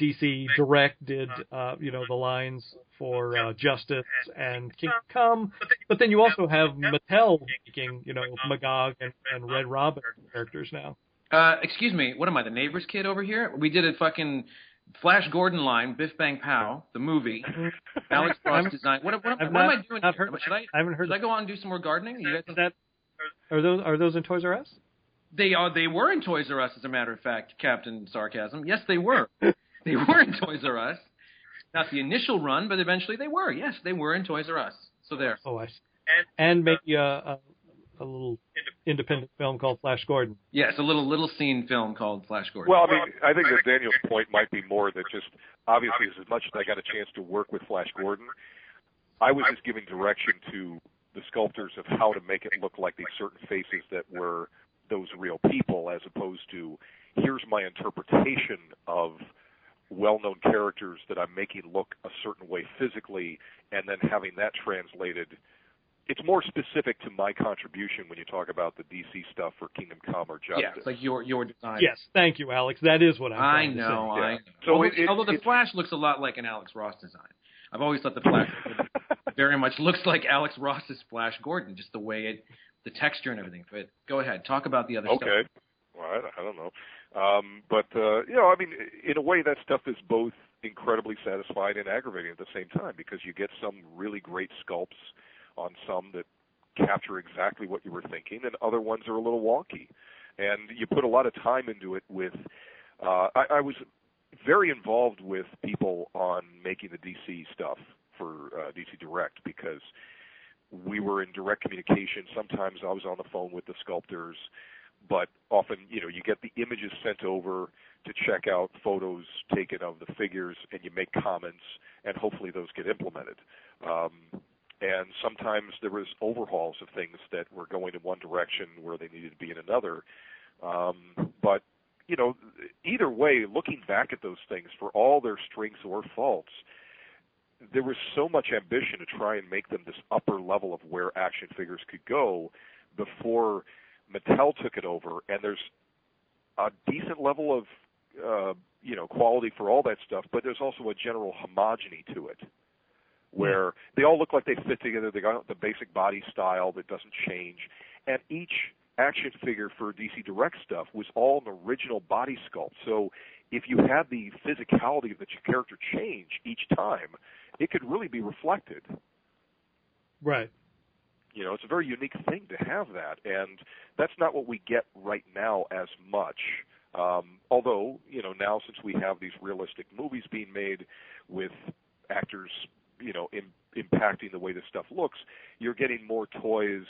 DC Direct did uh, you know the lines for uh, Justice and Kingdom Come, but then you also have Mattel making you know Magog and, and Red Robin characters now. uh, excuse me, what am I, the neighbor's kid over here? We did a fucking Flash Gordon line, Biff Bang Pow, the movie. Alex Ross I'm- design. What, what, I've what am not- I doing? not heard- should I? I haven't heard. Should I go out and do some more gardening? You guys, Is that are those are those in Toys R Us? They are. They were in Toys R Us, as a matter of fact. Captain Sarcasm. Yes, they were. they were in Toys R Us. Not the initial run, but eventually they were. Yes, they were in Toys R Us. So there. Oh, I see. And maybe a, a, uh, uh, a little independent film called Flash Gordon. Yes, a little little seen film called Flash Gordon. Well, I mean, I think that Daniel's point might be more that just obviously as much as I got a chance to work with Flash Gordon, I was just giving direction to the sculptors of how to make it look like these certain faces that were those real people, as opposed to here's my interpretation of well-known characters that I'm making look a certain way physically, and then having that translated. It's more specific to my contribution when you talk about the DC stuff for Kingdom Come or Justice. yeah, it's like your your design. Yes, thank you, Alex. That is what I'm I trying to know, say. I Yeah. know. So although, it- it- although the it- Flash looks a lot like an Alex Ross design. I've always thought the Flash very much looks like Alex Ross's Flash Gordon, just the way it, the texture and everything. But go ahead, talk about the other stuff. Okay. Well, I, I don't know. Um, but uh, you know, I mean, in a way, that stuff is both incredibly satisfying and aggravating at the same time because you get some really great sculpts on some that capture exactly what you were thinking, and other ones are a little wonky. And you put a lot of time into it. With uh, I, I was very involved with people on making the DC stuff for uh, DC Direct because we were in direct communication. Sometimes I was on the phone with the sculptors, but often, you know, you get the images sent over to check out photos taken of the figures, and you make comments, and hopefully those get implemented. Um, and sometimes there was overhauls of things that were going in one direction where they needed to be in another. Um, but you know, either way, looking back at those things, for all their strengths or faults, there was so much ambition to try and make them this upper level of where action figures could go before Mattel took it over. And there's a decent level of, uh, you know, quality for all that stuff, but there's also a general homogeny to it, where they all look like they fit together. They got the basic body style that doesn't change, and each action figure for DC Direct stuff was all an original body sculpt. So if you had the physicality of the character change each time, it could really be reflected. Right. You know, it's a very unique thing to have that, and that's not what we get right now as much. Um, although, you know, now since we have these realistic movies being made with actors, you know, in, impacting the way this stuff looks, you're getting more toys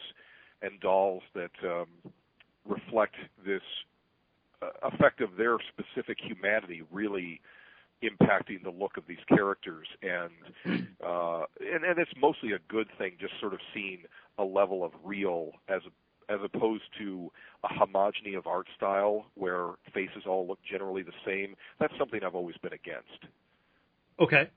and dolls that um, reflect this uh, effect of their specific humanity really impacting the look of these characters. And uh and, and it's mostly a good thing just sort of seeing a level of real as as opposed to a homogeny of art style where faces all look generally the same. That's something I've always been against. Okay.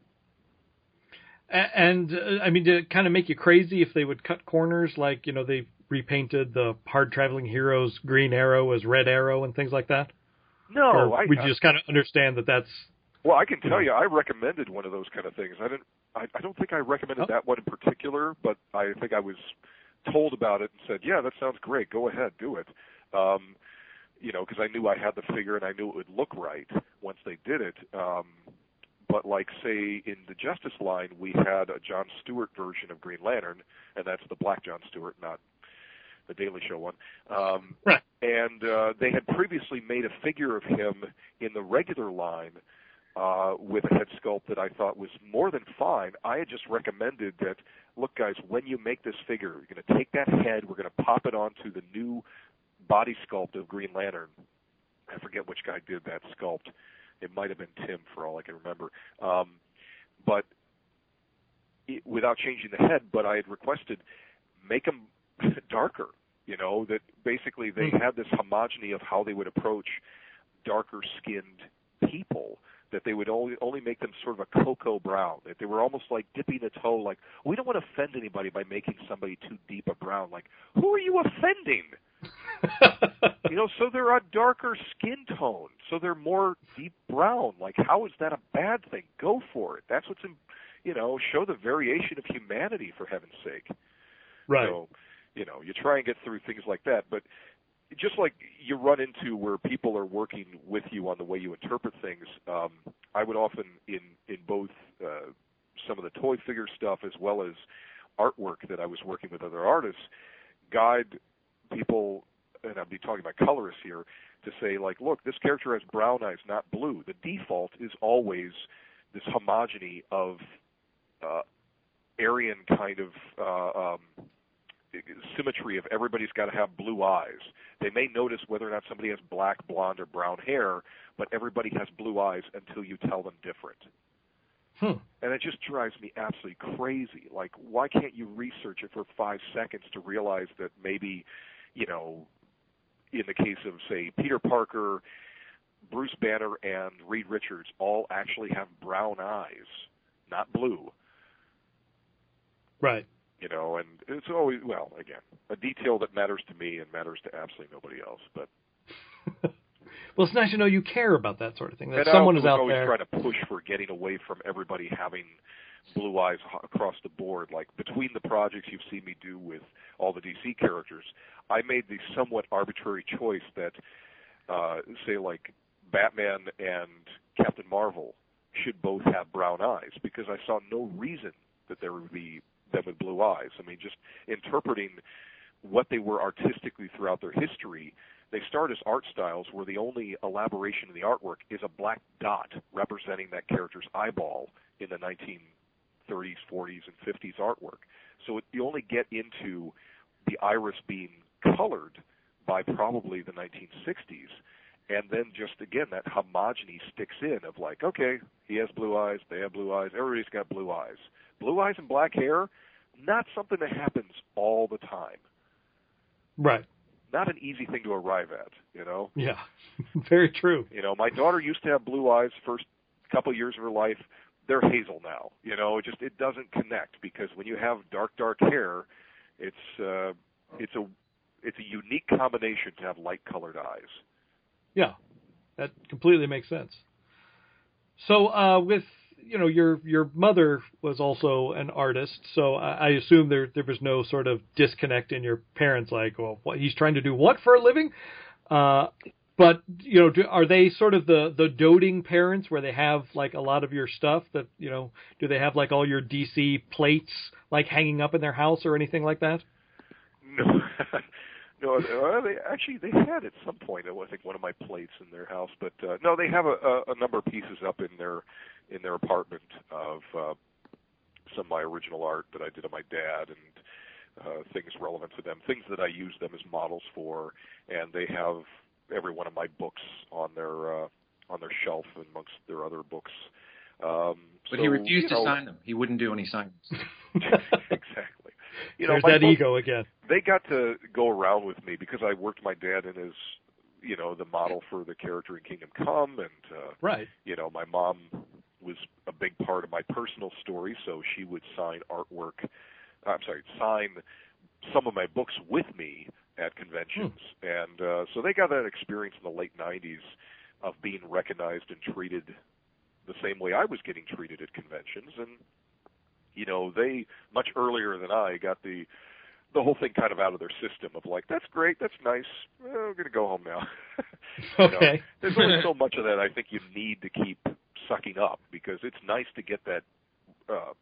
And uh, I mean, did it kind of make you crazy if they would cut corners, like you know they repainted the hard traveling heroes Green Arrow as Red Arrow and things like that? no or I, we I- just kind of understand that that's Well, I can tell you, I recommended one of those kind of things. I didn't. I, I don't think I recommended Oh. that one in particular, but I think I was told about it and said, "Yeah, that sounds great. Go ahead, do it." Um, you know, because I knew I had the figure and I knew it would look right once they did it. Um, but like say in the Justice line, we had a John Stewart version of Green Lantern, and that's the Black John Stewart, not the Daily Show one. Um, Right. And uh, they had previously made a figure of him in the regular line uh, with a head sculpt that I thought was more than fine. I had just recommended that, look, guys, when you make this figure, you're going to take that head, we're going to pop it onto the new body sculpt of Green Lantern. I forget which guy did that sculpt. It might have been Tim, for all I can remember. Um, but it, without changing the head, but I had requested make them darker. You know that basically they Hmm. had this homogeny of how they would approach darker skinned people. That they would only only make them sort of a cocoa brown. That they were almost like dipping a toe. Like we don't want to offend anybody by making somebody too deep a brown. Like who are you offending? you know, so they're a darker skin tone, so they're more deep brown. Like, how is that a bad thing? Go for it. That's what's in, you know, show the variation of humanity for heaven's sake. right. So, you know, you try and get through things like that, but just like you run into where people are working with you on the way you interpret things, um, I would often in in both uh, some of the toy figure stuff as well as artwork that I was working with other artists, guide people, and I'll be talking about colorists here, to say like, look, this character has brown eyes, not blue. The default is always this homogeny of uh, Aryan kind of uh, um, symmetry of everybody's got to have blue eyes. They may notice whether or not somebody has black, blonde, or brown hair, but everybody has blue eyes until you tell them different. Hmm. And it just drives me absolutely crazy. Like, why can't you research it for five seconds to realize that maybe, you know, in the case of, say, Peter Parker, Bruce Banner, and Reed Richards all actually have brown eyes, not blue Right. you know, and it's always well, again, a detail that matters to me and matters to absolutely nobody else. But Well, it's nice to know you care about that sort of thing. That and someone I is out always there. trying to push for getting away from everybody having blue eyes across the board. Like between the projects you've seen me do with all the DC characters, I made the somewhat arbitrary choice that, uh, say, like Batman and Captain Marvel should both have brown eyes because I saw no reason that there would be them with blue eyes. I mean, just interpreting what they were artistically throughout their history. They start as art styles where the only elaboration in the artwork is a black dot representing that character's eyeball in the 1930s, 40s, and 50s artwork. So it, you only get into the iris being colored by probably the 1960s. And then just again, that homogeny sticks in of like, okay, he has blue eyes, they have blue eyes, everybody's got blue eyes. Blue eyes and black hair, not something that happens all the time. Right. Not an easy thing to arrive at, you know. Yeah. Very true. You know, my daughter used to have blue eyes first couple years of her life. They're hazel now. You know, it just it doesn't connect because when you have dark dark hair, it's uh it's a it's a unique combination to have light colored eyes. Yeah, that completely makes sense. So, uh, with you know, your your mother was also an artist, so I, I assume there there was no sort of disconnect in your parents, like, well, what he's trying to do what for a living? Uh, but you know, do, are they sort of the the doting parents where they have like a lot of your stuff? That you know, do they have like all your DC plates like hanging up in their house or anything like that? No, no. They actually they had at some point. I think one of my plates in their house, but uh, no, they have a, a, a number of pieces up in their in their apartment of uh, some of my original art that I did of my dad and uh, things relevant to them, things that I use them as models for, and they have every one of my books on their uh, on their shelf amongst their other books. Um, But so, he refused you know, to sign them. He wouldn't do any signings. exactly. You know, There's my that book- ego again. they got to go around with me because I worked my dad in as you know the model for the character in Kingdom Come, and uh, Right. you know my mom was a big part of my personal story, so she would sign artwork. I'm sorry, sign some of my books with me at conventions, and uh, so they got that experience in the late '90s of being recognized and treated the same way I was getting treated at conventions, and you know they much earlier than I got the the whole thing kind of out of their system of like that's great, that's nice, well, I'm gonna go home now. You know, Okay. there's only so much of that I think you need to keep sucking up because it's nice to get that uh,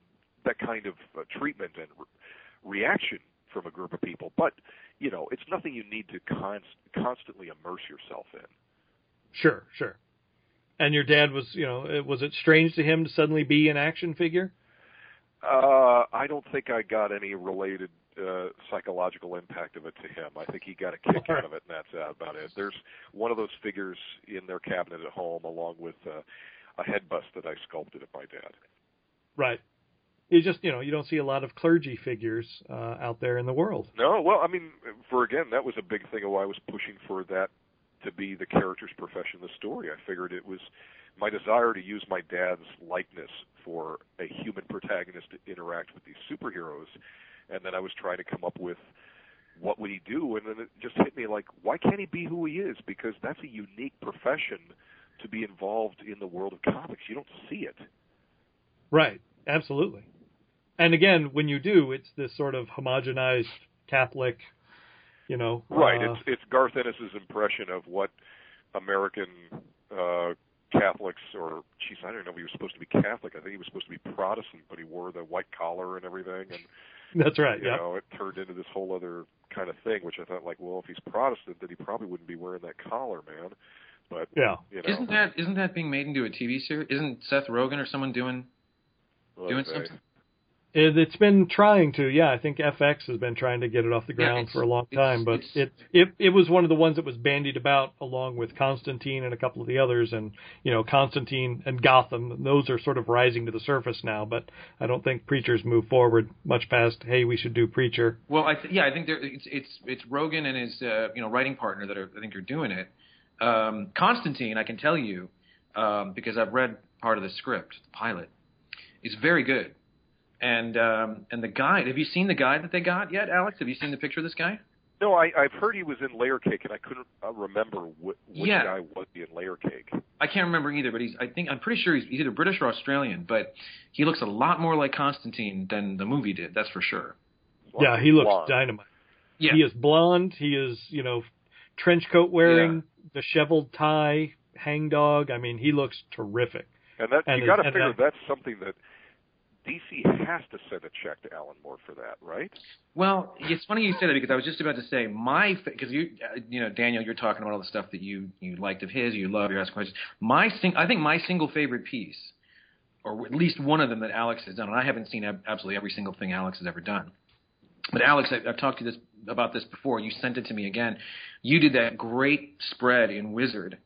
that kind of uh, treatment and re- reaction from a group of people. But you know, it's nothing you need to const- constantly immerse yourself in. Sure, sure. And your dad was, you know, was it strange to him to suddenly be an action figure? Uh, I don't think I got any related uh, psychological impact of it to him. I think he got a kick out of it, and that's about it. There's one of those figures in their cabinet at home, along with uh, a head bust that I sculpted of my dad. Right. You just, you know, you don't see a lot of clergy figures uh, out there in the world. No, well, I mean, for again, that was a big thing of why I was pushing for that to be the character's profession, the story. I figured it was my desire to use my dad's likeness for a human protagonist to interact with these superheroes, and then I was trying to come up with what would he do, and then it just hit me like, why can't he be who he is? Because that's a unique profession to be involved in the world of comics. You don't see it. Right. Absolutely. And again, when you do, it's this sort of homogenized Catholic, you know. Right. Uh, it's it's Garth Ennis's impression of what American uh Catholics or geez, I don't know if he was supposed to be Catholic. I think he was supposed to be Protestant, but he wore the white collar and everything and that's right. you Yeah. know, it turned into this whole other kind of thing, which I thought like, well, if he's Protestant, then he probably wouldn't be wearing that collar, man. But Yeah. you know, Isn't that isn't that being made into a TV series? Isn't Seth Rogen or someone doing well, doing they- something? It, it's been trying to, yeah. I think FX has been trying to get it off the ground it's- for a long time, but it, it it was one of the ones that was bandied about along with Constantine and a couple of the others, and you know Constantine and Gotham. Those are sort of rising to the surface now, but I don't think Preacher's moved forward much past. Hey, we should do Preacher. Well, I th- yeah, I think there, it's it's it's Rogen and his uh, you know writing partner that are I think are doing it. Um, Constantine, I can tell you um, because I've read part of the script, the pilot. It's very good, and um, and the guide. Have you seen the guide that they got yet, Alex? Have you seen the picture of this guy? No, I, I've heard he was in Layer Cake, and I couldn't uh, remember wh- which Yeah. guy was in Layer Cake. I can't remember either, but he's I think I'm pretty sure he's, he's either British or Australian, but he looks a lot more like Constantine than the movie did. That's for sure. yeah, he looks Blonde. dynamite. Yeah. He is blonde. He is, you know, trench coat wearing, disheveled tie, hangdog. I mean, he looks terrific. And that And you got to figure that- that's something that DC has to send a check to Alan Moore for that, right? Well, it's funny you say that because I was just about to say my because you uh, you know Daniel, you're talking about all the stuff that you you liked of his, you love, you're asking questions. My sing, I think my single favorite piece, or at least one of them that Alex has done, and I haven't seen ab- absolutely every single thing Alex has ever done. But Alex, I, I've talked to this about this before. You sent it to me again. You did that great spread in Wizard,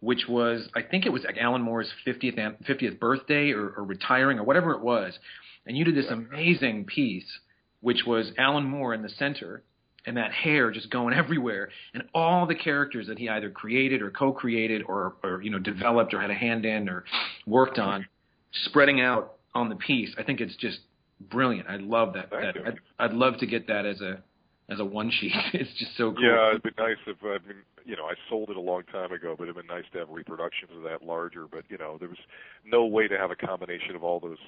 which was I think it was like Alan Moore's 50th an- 50th birthday or, or retiring or whatever it was, and you did this amazing piece, which was Alan Moore in the center and that hair just going everywhere, and all the characters that he either created or co-created or, or you know developed or had a hand in or worked on, spreading out on the piece. I think it's just brilliant. I love that. That. I'd, I'd love to get that as a as a one sheet. it's just so cool. Yeah, it'd be nice if I mean, you know, I sold it a long time ago, but it'd been nice to have reproductions of that larger. But you know, there was no way to have a combination of all those.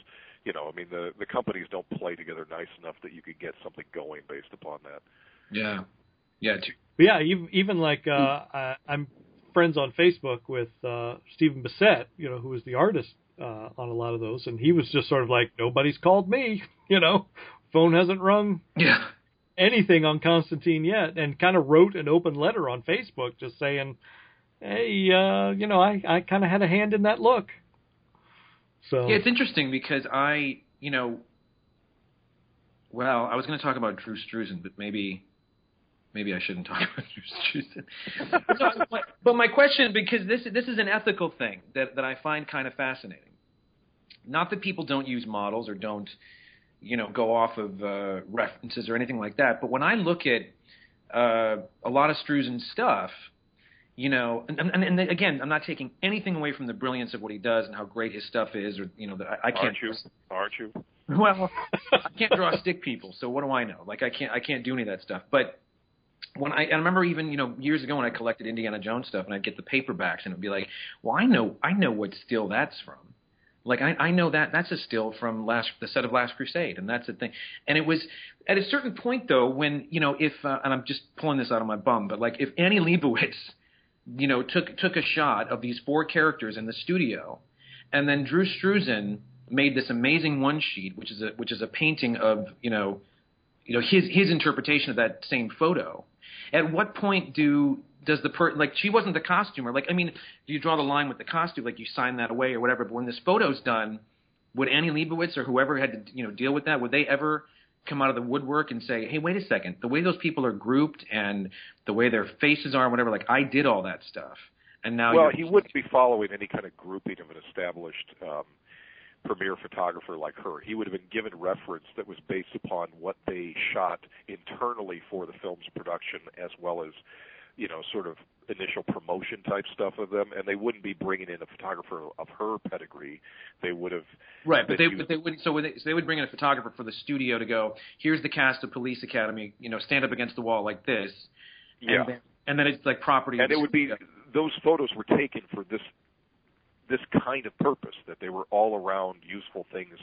You know, I mean, the the companies don't play together nice enough that you could get something going based upon that. Yeah. Yeah. t- But yeah, even, even like uh, I, I'm friends on Facebook with uh, Stephen Bissette, you know, who was the artist uh, on a lot of those, and he was just sort of like, nobody's called me, you know, phone hasn't rung Yeah. Anything on Constantine yet, and kind of wrote an open letter on Facebook just saying, hey, uh, you know, I, I kind of had a hand in that look. So Yeah, it's interesting because I, you know, well, I was going to talk about Drew Struzan, but maybe, maybe I shouldn't talk about Drew Struzan. so, but, but my question, because this this is an ethical thing that that I find kind of fascinating. Not that people don't use models or don't, you know, go off of uh, references or anything like that, but when I look at uh, a lot of Struzan's stuff, you know, and, and, and again, I'm not taking anything away from the brilliance of what he does and how great his stuff is, or you know, that I, I can't. Aren't you? Aren't you? Well, I can't draw stick people, so what do I know? Like I can't, I can't do any of that stuff. But when I, I remember even you know years ago when I collected Indiana Jones stuff and I'd get the paperbacks and it'd be like, well, I know, I know what still that's from. Like I, I know that that's a still from last the set of Last Crusade, and that's the thing. And it was at a certain point though when you know if uh, and I'm just pulling this out of my bum, but like if Annie Leibovitz, you know, took took a shot of these four characters in the studio and then Drew Struzan made this amazing one sheet, which is a which is a painting of you know, you know his his interpretation of that same photo. At what point do does the per like she wasn't the costumer? Like I mean, do you draw the line with the costume? Like you sign that away or whatever? But when this photo's done, would Annie Leibovitz or whoever had to you know deal with that? Would they ever come out of the woodwork and say, "Hey, wait a second, the way those people are grouped and the way their faces are, and whatever, like I did all that stuff." And now well, he wouldn't be following any kind of grouping of an established um, premier photographer like her. He would have been given reference that was based upon what they shot internally for the film's production, as well as you know, sort of initial promotion type stuff of them, and they wouldn't be bringing in a photographer of her pedigree. They would have Right, but they she but they would so, would they, so they would bring in a photographer for the studio to go. Here's the cast of Police Academy. You know, stand up against the wall like this. yeah. And then, and then it's like property. and it would be those photos were taken for this this kind of purpose that they were all around useful things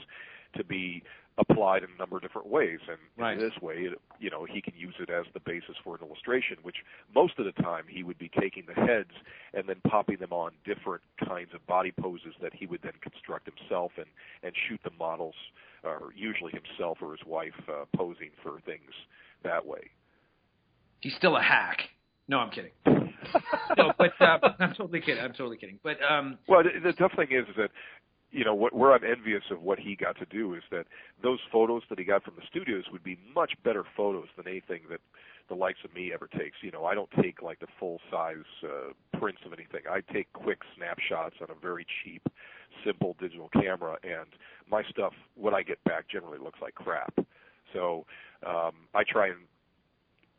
to be applied in a number of different ways and Right. in this way it, you know he can use it as the basis for an illustration which most of the time he would be taking the heads and then popping them on different kinds of body poses that he would then construct himself and and shoot the models or usually himself or his wife uh, posing for things that way He's still a hack. No, I'm kidding. no, but uh, I'm totally kidding. I'm totally kidding. But um, Well, the, the tough thing is that, you know, what, where I'm envious of what he got to do is that those photos that he got from the studios would be much better photos than anything that the likes of me ever takes. You know, I don't take like the full size uh, prints of anything. I take quick snapshots on a very cheap, simple digital camera, and my stuff, what I get back, generally looks like crap. So um, I try and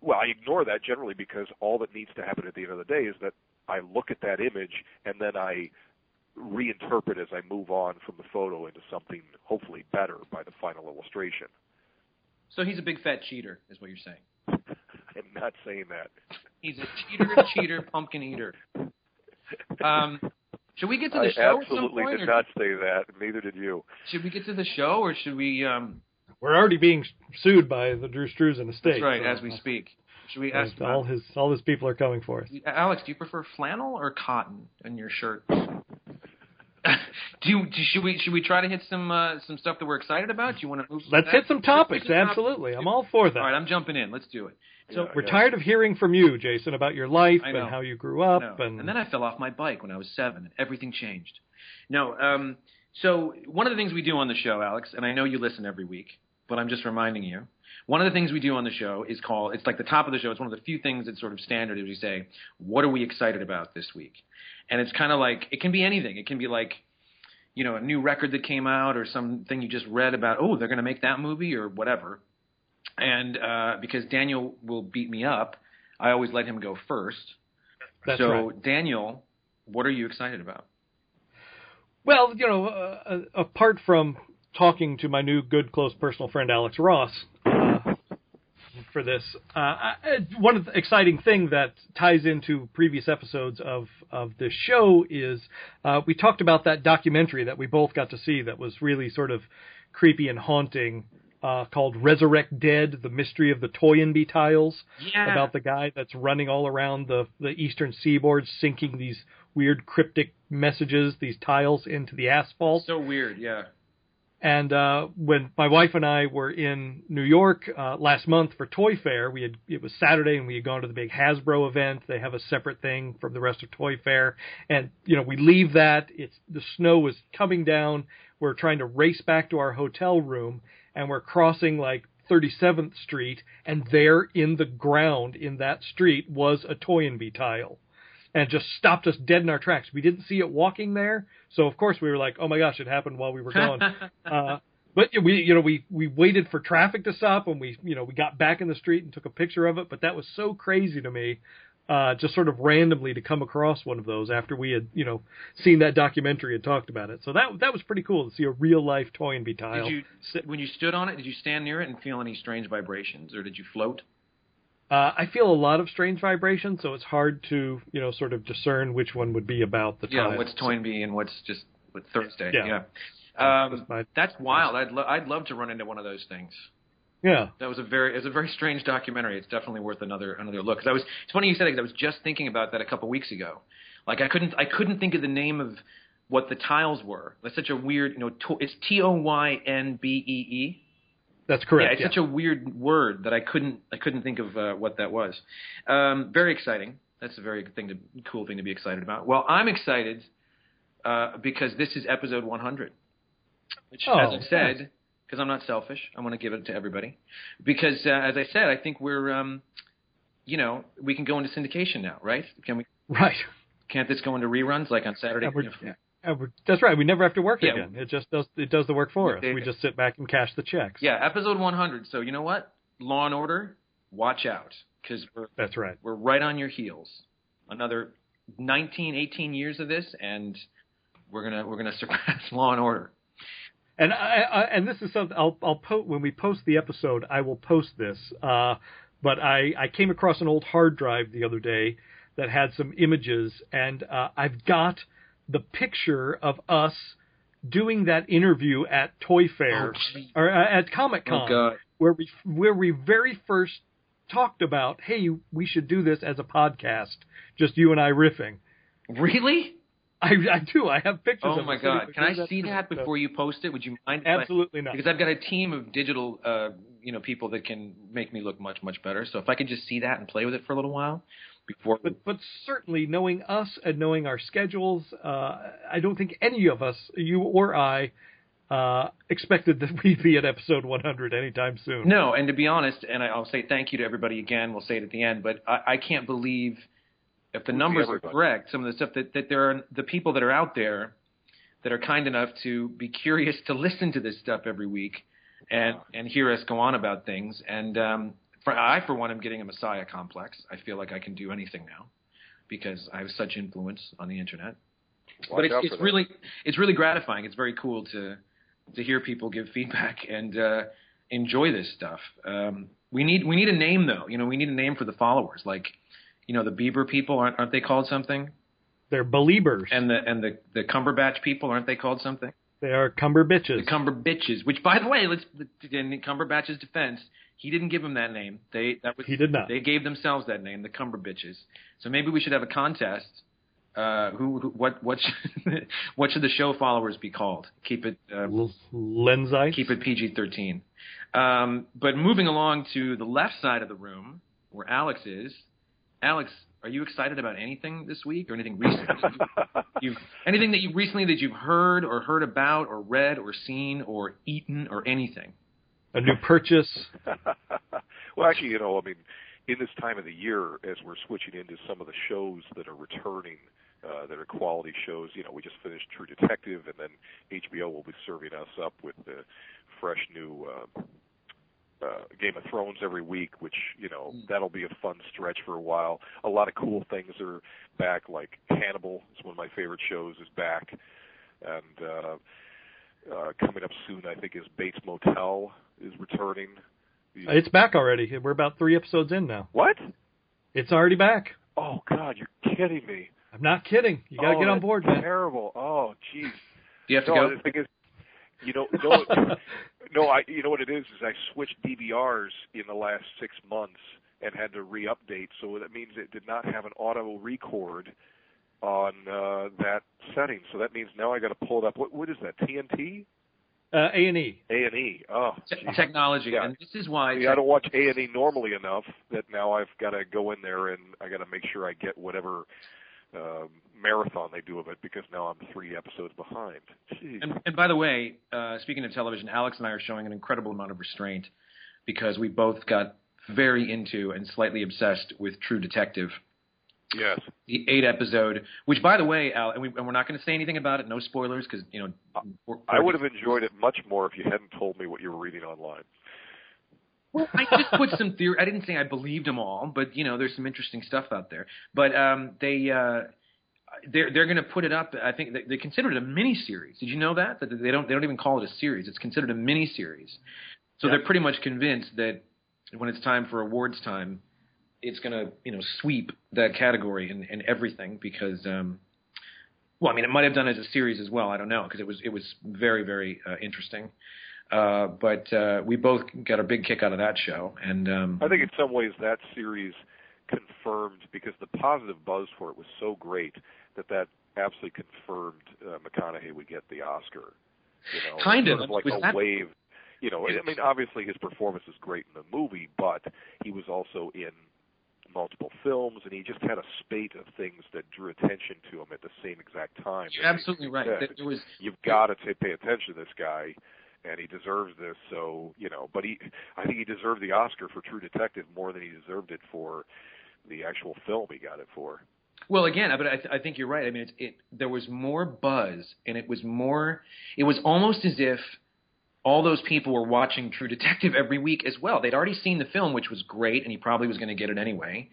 well, I ignore that generally because all that needs to happen at the end of the day is that I look at that image and then I reinterpret as I move on from the photo into something hopefully better by the final illustration. so he's a big fat cheater, is what you're saying. I'm not saying that. He's a cheater, cheater, pumpkin eater. Um, should we get to the I show at some absolutely point? did or not say that. Neither did you. Should we get to the show, or should we? Um, We're already being sued by the Drew Struzan estate. that's right, so, as we speak. Should we ask? uh, all his all his people are coming for us. Alex, do you prefer flannel or cotton in your shirt? Do you do, should we should we try to hit some uh, some stuff that we're excited about? Do you want to move? Let's that? hit some topics. Some Absolutely, I'm all for that. All right, I'm jumping in. Let's do it. So Yeah, We're yeah. tired of hearing from you, Jason, about your life and how you grew up. And, And then I fell off my bike when I was seven, and everything changed. No, um, so one of the things we do on the show, Alex, and I know you listen every week, but I'm just reminding you. One of the things we do on the show is called, it's like the top of the show. It's one of the few things that's sort of standard is we say, what are we excited about this week? And it's kind of like, it can be anything. It can be like, you know, a new record that came out or something you just read about, oh, they're going to make that movie or whatever. And uh, because Daniel will beat me up, I always let him go first. that's so, right. Daniel, what are you excited about? Well, you know, uh, uh, apart from talking to my new good close personal friend Alex Ross for this, uh, one of the exciting thing that ties into previous episodes of of this show is uh, we talked about that documentary that we both got to see that was really sort of creepy and haunting. Uh, called Resurrect Dead: The Mystery of the Toynbee Tiles, Yeah. about the guy that's running all around the the eastern seaboard, sinking these weird cryptic messages, these tiles into the asphalt. So weird, yeah. And uh, when my wife and I were in New York uh, last month for Toy Fair, we had it was Saturday and we had gone to the big Hasbro event. They have a separate thing from the rest of Toy Fair, and you know we leave that. It's the snow was coming down. We're trying to race back to our hotel room, and we're crossing like 37th Street, and there in the ground in that street was a Toynbee tile and just stopped us dead in our tracks. We didn't see it walking there, so of course we were like, "Oh my gosh, it happened while we were gone." uh, but we, you know, we we waited for traffic to stop, and we, you know, we got back in the street and took a picture of it. But that was so crazy to me, uh, just sort of randomly to come across one of those after we had, you know, seen that documentary and talked about it. So that that was pretty cool to see a real life Toynbee tile. Did you when you stood on it? Did you stand near it and feel any strange vibrations, or did you float? Uh, I feel a lot of strange vibrations, so it's hard to, you know, sort of discern which one would be about the Yeah, tile. what's Toynbee and what's just what Thursday? Yeah. Yeah. Um, That's my- that's wild. I'd lo- I'd love to run into one of those things. Yeah. That was a very it was a very strange documentary. It's definitely worth another another look. Cause I was it's funny you said it 'cause I was just thinking about that a couple weeks ago. Like I couldn't I couldn't think of the name of what the tiles were. That's such a weird, you know, to, it's T O Y N B E E. That's correct. Yeah, it's such a weird word that I couldn't I couldn't think of uh, what that was. Um, very exciting. That's a very thing to cool thing to be excited about. Well, I'm excited uh, because this is episode 100, which, Oh, as I've said, nice. because I'm not selfish, I want to give it to everybody. Because uh, as I said, I think we're, um, you know, we can go into syndication now, right? Can we? right. Can't this go into reruns like on Saturday? And we're- And we're- That's right. We never have to work Yeah. again. It just does. It does the work for us. They- We just sit back and cash the checks. Yeah, episode 100. So you know what? Law and Order, watch out because we're That's right. we're right on your heels. Another 19, 18 years of this, and we're gonna we're gonna surpass Law and Order. And I, I and this is something I'll I'll post when we post the episode. I will post this. Uh, but I I came across an old hard drive the other day that had some images, and uh, I've got the picture of us doing that interview at Toy Fair Oh, or uh, at Comic Con, Oh, where we where we very first talked about, hey, we should do this as a podcast, just you and I riffing. Really? I, I do. I have pictures. Oh of my. God! Can I see that before you post it? Would you mind? if I- Absolutely not. Because I've got a team of digital, uh, you know, people that can make me look much much better. So if I could just see that and play with it for a little while before. but but certainly knowing us and knowing our schedules, uh, I don't think any of us, you or I, uh, expected that we'd be at episode 100 anytime soon. No, and to be honest, and I- I'll say thank you to everybody again. We'll say it at the end, but I, I can't believe if the numbers are correct, some of the stuff that, that there are the people that are out there that are kind enough to be curious to listen to this stuff every week and and hear us go on about things. And um, for I, for one, am getting a messiah complex. I feel like I can do anything now because I have such influence on the internet. Watch but it's, it's really it's really gratifying. It's very cool to to hear people give feedback and uh, enjoy this stuff. Um, we need we need a name though. You know, we need a name for the followers. Like, you know, the Bieber people aren't aren't they called something? They're believers. And the and the the Cumberbatch people aren't they called something? they are Cumberbitches. The Cumber bitches. Which, by the way, let's in Cumberbatch's defense, he didn't give them that name. They that was He did not. They gave themselves that name, the Cumber bitches. So maybe we should have a contest. Uh, who, who what what should, what should the show followers be called? Keep it uh, L- Lensite. keep it PG thirteen. Um, but moving along to the left side of the room, where Alex is. Alex, are you excited about anything this week or anything recent? you've anything that you recently that you've heard or heard about or read or seen or eaten or anything? A new purchase. well, actually, you know, I mean, in this time of the year, as we're switching into some of the shows that are returning, uh, that are quality shows, you know, we just finished True Detective, and then HBO will be serving us up with the fresh new uh, uh, Game of Thrones every week, which you know that'll be a fun stretch for a while. A lot of cool things are back, like Hannibal is one of my favorite shows, is back, and uh, uh, coming up soon, I think, is Bates Motel is returning. The- It's back already. We're about three episodes in now. what? It's already back. Oh God, you're kidding me! I'm not kidding. You got to oh, get on board, man. Terrible. Oh, jeez. Do you have to No, go? the thing is, you know, no, no, I, you know what it is is I switched DVRs in the last six months and had to re-update, so that means it did not have an auto record on uh, that setting. So that means now I got to pull it up. What, what is that? TNT? Uh, A and E. A and E. Oh, Te- geez. technology, Yeah. and this is why. See, I don't watch A and E normally enough that now I've got to go in there and I got to make sure I get whatever um, marathon they do of it because now I'm three episodes behind. And, and by the way, uh, speaking of television, Alex and I are showing an incredible amount of restraint because we both got very into and slightly obsessed with True Detective. Yes. The eight episode, which by the way, Al, and, we, and we're not going to say anything about it, no spoilers, because you know, we're, I would have enjoyed it much more if you hadn't told me what you were reading online. Well, I just put some theory. I didn't say I believed them all, but you know, there's some interesting stuff out there. But um, they uh, they're they're going to put it up. I think they, they consider it a mini series. Did you know that that they don't they don't even call it a series? It's considered a mini series. So they're pretty much convinced that when it's time for awards time, it's going to you know sweep that category and, and everything because. Um, well, I mean, it might have done as a series as well. I don't know because it was it was very very uh, interesting. Uh, but uh, we both got a big kick out of that show, and um, I think in some ways that series confirmed because the positive buzz for it was so great that that absolutely confirmed uh, McConaughey would get the Oscar. You know, Kind sort of. like Was a that- wave. You know, I mean, obviously his performance is great in the movie, but he was also in multiple films, and he just had a spate of things that drew attention to him at the same exact time. You're absolutely right. said. There was You've got to pay attention to this guy, and he deserves this. So you know, but he, I think he deserved the Oscar for True Detective more than he deserved it for the actual film he got it for. Well, again, but I, th- I think you're right. I mean, it's, it there was more buzz, and it was more. It was almost as if all those people were watching True Detective every week as well. They'd already seen the film, which was great, and he probably was going to get it anyway.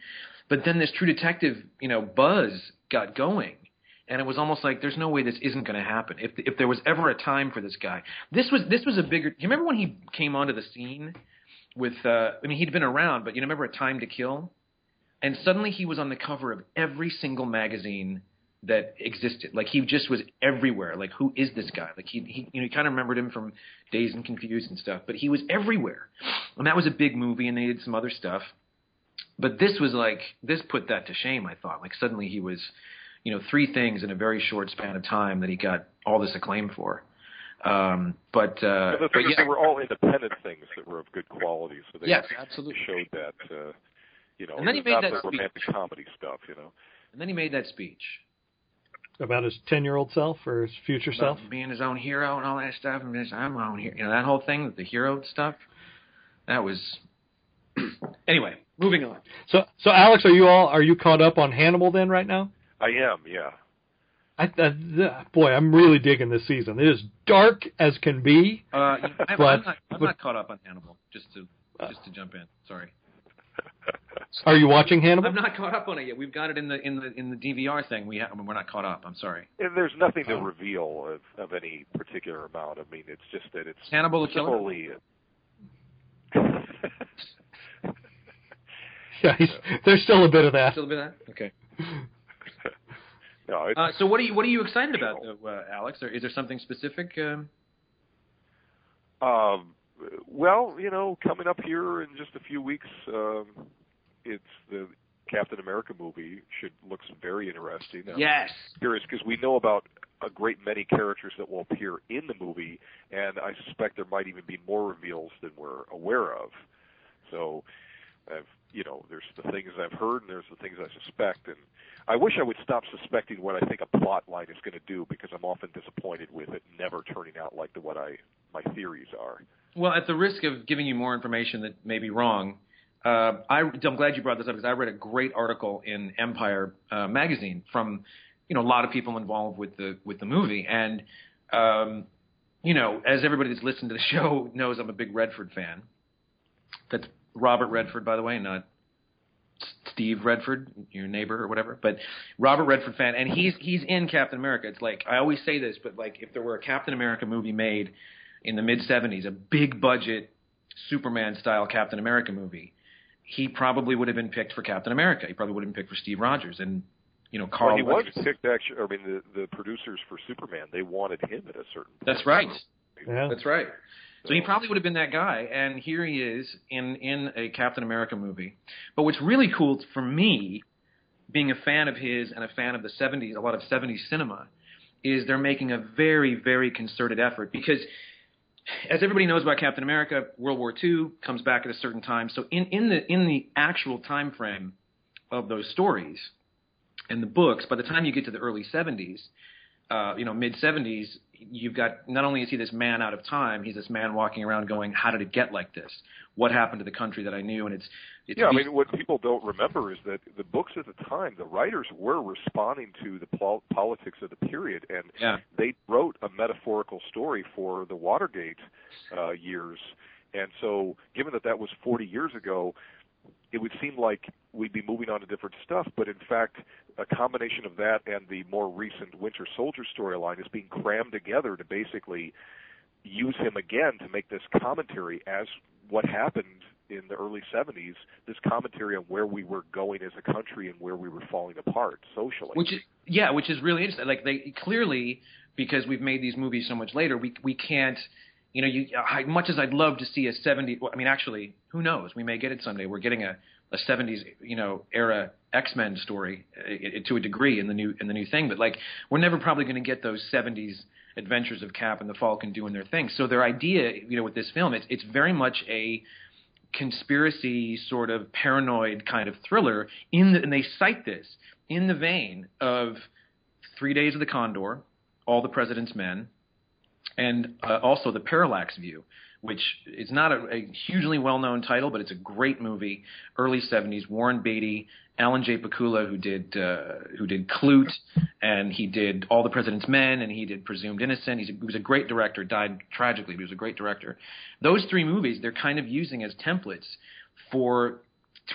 But then this True Detective, you know, buzz got going, and it was almost like there's no way this isn't going to happen. If if there was ever a time for this guy, this was this was a bigger. You remember when he came onto the scene with? uh I mean, he'd been around, but you remember A Time to Kill, and suddenly he was on the cover of every single magazine that existed. Like he just was everywhere. Like who is this guy? Like he, he you know, you kind of remembered him from Dazed and Confused and stuff, but he was everywhere. And that was a big movie, and they did some other stuff. But this was like this put that to shame. I thought like suddenly he was, you know, three things in a very short span of time that he got all this acclaim for. Um, but uh, And the but yeah, they were all independent things that were of good quality, so they yes, absolutely. showed that. Uh, you know, And then he made that speech. romantic comedy stuff. You know. And then he made that speech. About his ten-year-old self or his future self. being his own hero and all that stuff, and this, I'm my own hero. You know that whole thing, with the hero stuff. That was. anyway, moving on. So, so Alex, are you all are you caught up on Hannibal then right now? I am, yeah. I, uh, th- boy, I'm really digging this season. It is dark as can be. Uh, you know, I'm, But- I'm not. I'm but- not caught up on Hannibal. Just to just to jump in. Sorry, Are you watching Hannibal? I'm not caught up on it yet. We've got it in the in the in the DVR thing. We ha- I mean, we're not caught up. I'm sorry. And there's nothing to reveal of, of any particular amount. I mean, it's just that it's Hannibal the Killer. Yeah, he's, there's still a bit of that. Still a bit of that. Okay. no, Uh, so what are you what are you excited about, though, uh, Alex? Or is there something specific? Um, Um, well, you know, coming up here in just a few weeks, um, it's the Captain America movie. Should looks very interesting. I'm yes. curious because we know about a great many characters that will appear in the movie, and I suspect there might even be more reveals than we're aware of. So, I've you know, there's the things I've heard, and there's the things I suspect, and I wish I would stop suspecting what I think a plot line is going to do because I'm often disappointed with it never turning out like the what I my theories are. Well, at the risk of giving you more information that may be wrong, uh, I, I'm glad you brought this up because I read a great article in Empire uh, magazine from you know a lot of people involved with the with the movie, and um, you know as everybody that's listened to the show knows, I'm a big Redford fan. That's Robert Redford, by the way, not Steve Redford, your neighbor or whatever, but Robert Redford fan, and he's he's in Captain America. It's like I always say this, but like if there were a Captain America movie made in the mid '70s, a big budget Superman style Captain America movie, he probably would have been picked for Captain America. He probably would have been picked for Steve Rogers, and you know Carl. well, he was Weathers. picked actually. I mean, the the producers for Superman they wanted him at a certain. Point. That's right. Yeah. That's right. So he probably would have been that guy, and here he is in in a Captain America movie. But what's really cool for me, being a fan of his and a fan of the '70s, a lot of '70s cinema, is they're making a very very concerted effort because. As everybody knows about Captain America, World War II comes back at a certain time. So in, in the in the actual time frame of those stories and the books, by the time you get to the early 70s, uh, you know, mid 70s, you've got not only is he this man out of time, he's this man walking around going, "How did it get like this? What happened to the country that I knew?" And it's, it's Yeah, I mean, what people don't remember is that the books at the time, the writers were responding to the pol- politics of the period, and Yeah. they wrote a metaphorical story for the Watergate uh, years. And so, given that that was 40 years ago, it would seem like we'd be moving on to different stuff. But in fact, a combination of that and the more recent Winter Soldier storyline is being crammed together to basically use him again to make this commentary as what happened in the early 70s, this commentary on where we were going as a country and where we were falling apart socially. which is yeah, which is really interesting. Like they clearly because we've made these movies so much later, we we can't You know, you I, much as I'd love to see a 70. Well, I mean, actually, who knows? We may get it someday. We're getting a a 70s you know era X-Men story uh, to a degree in the new in the new thing, but like we're never probably going to get those 70s adventures of Cap and the Falcon doing their thing. So their idea, you know, with this film, it's it's very much a conspiracy sort of paranoid kind of thriller in the, and they cite this in the vein of Three Days of the Condor, All the President's Men, and uh, also the Parallax View, which is not a, a hugely well-known title, but it's a great movie, early '70s. Warren Beatty, Alan J. Pakula, who did uh, who did Klute, and he did All the President's Men, and he did Presumed Innocent. He's a, he was a great director. Died tragically, but he was a great director. Those three movies they're kind of using as templates for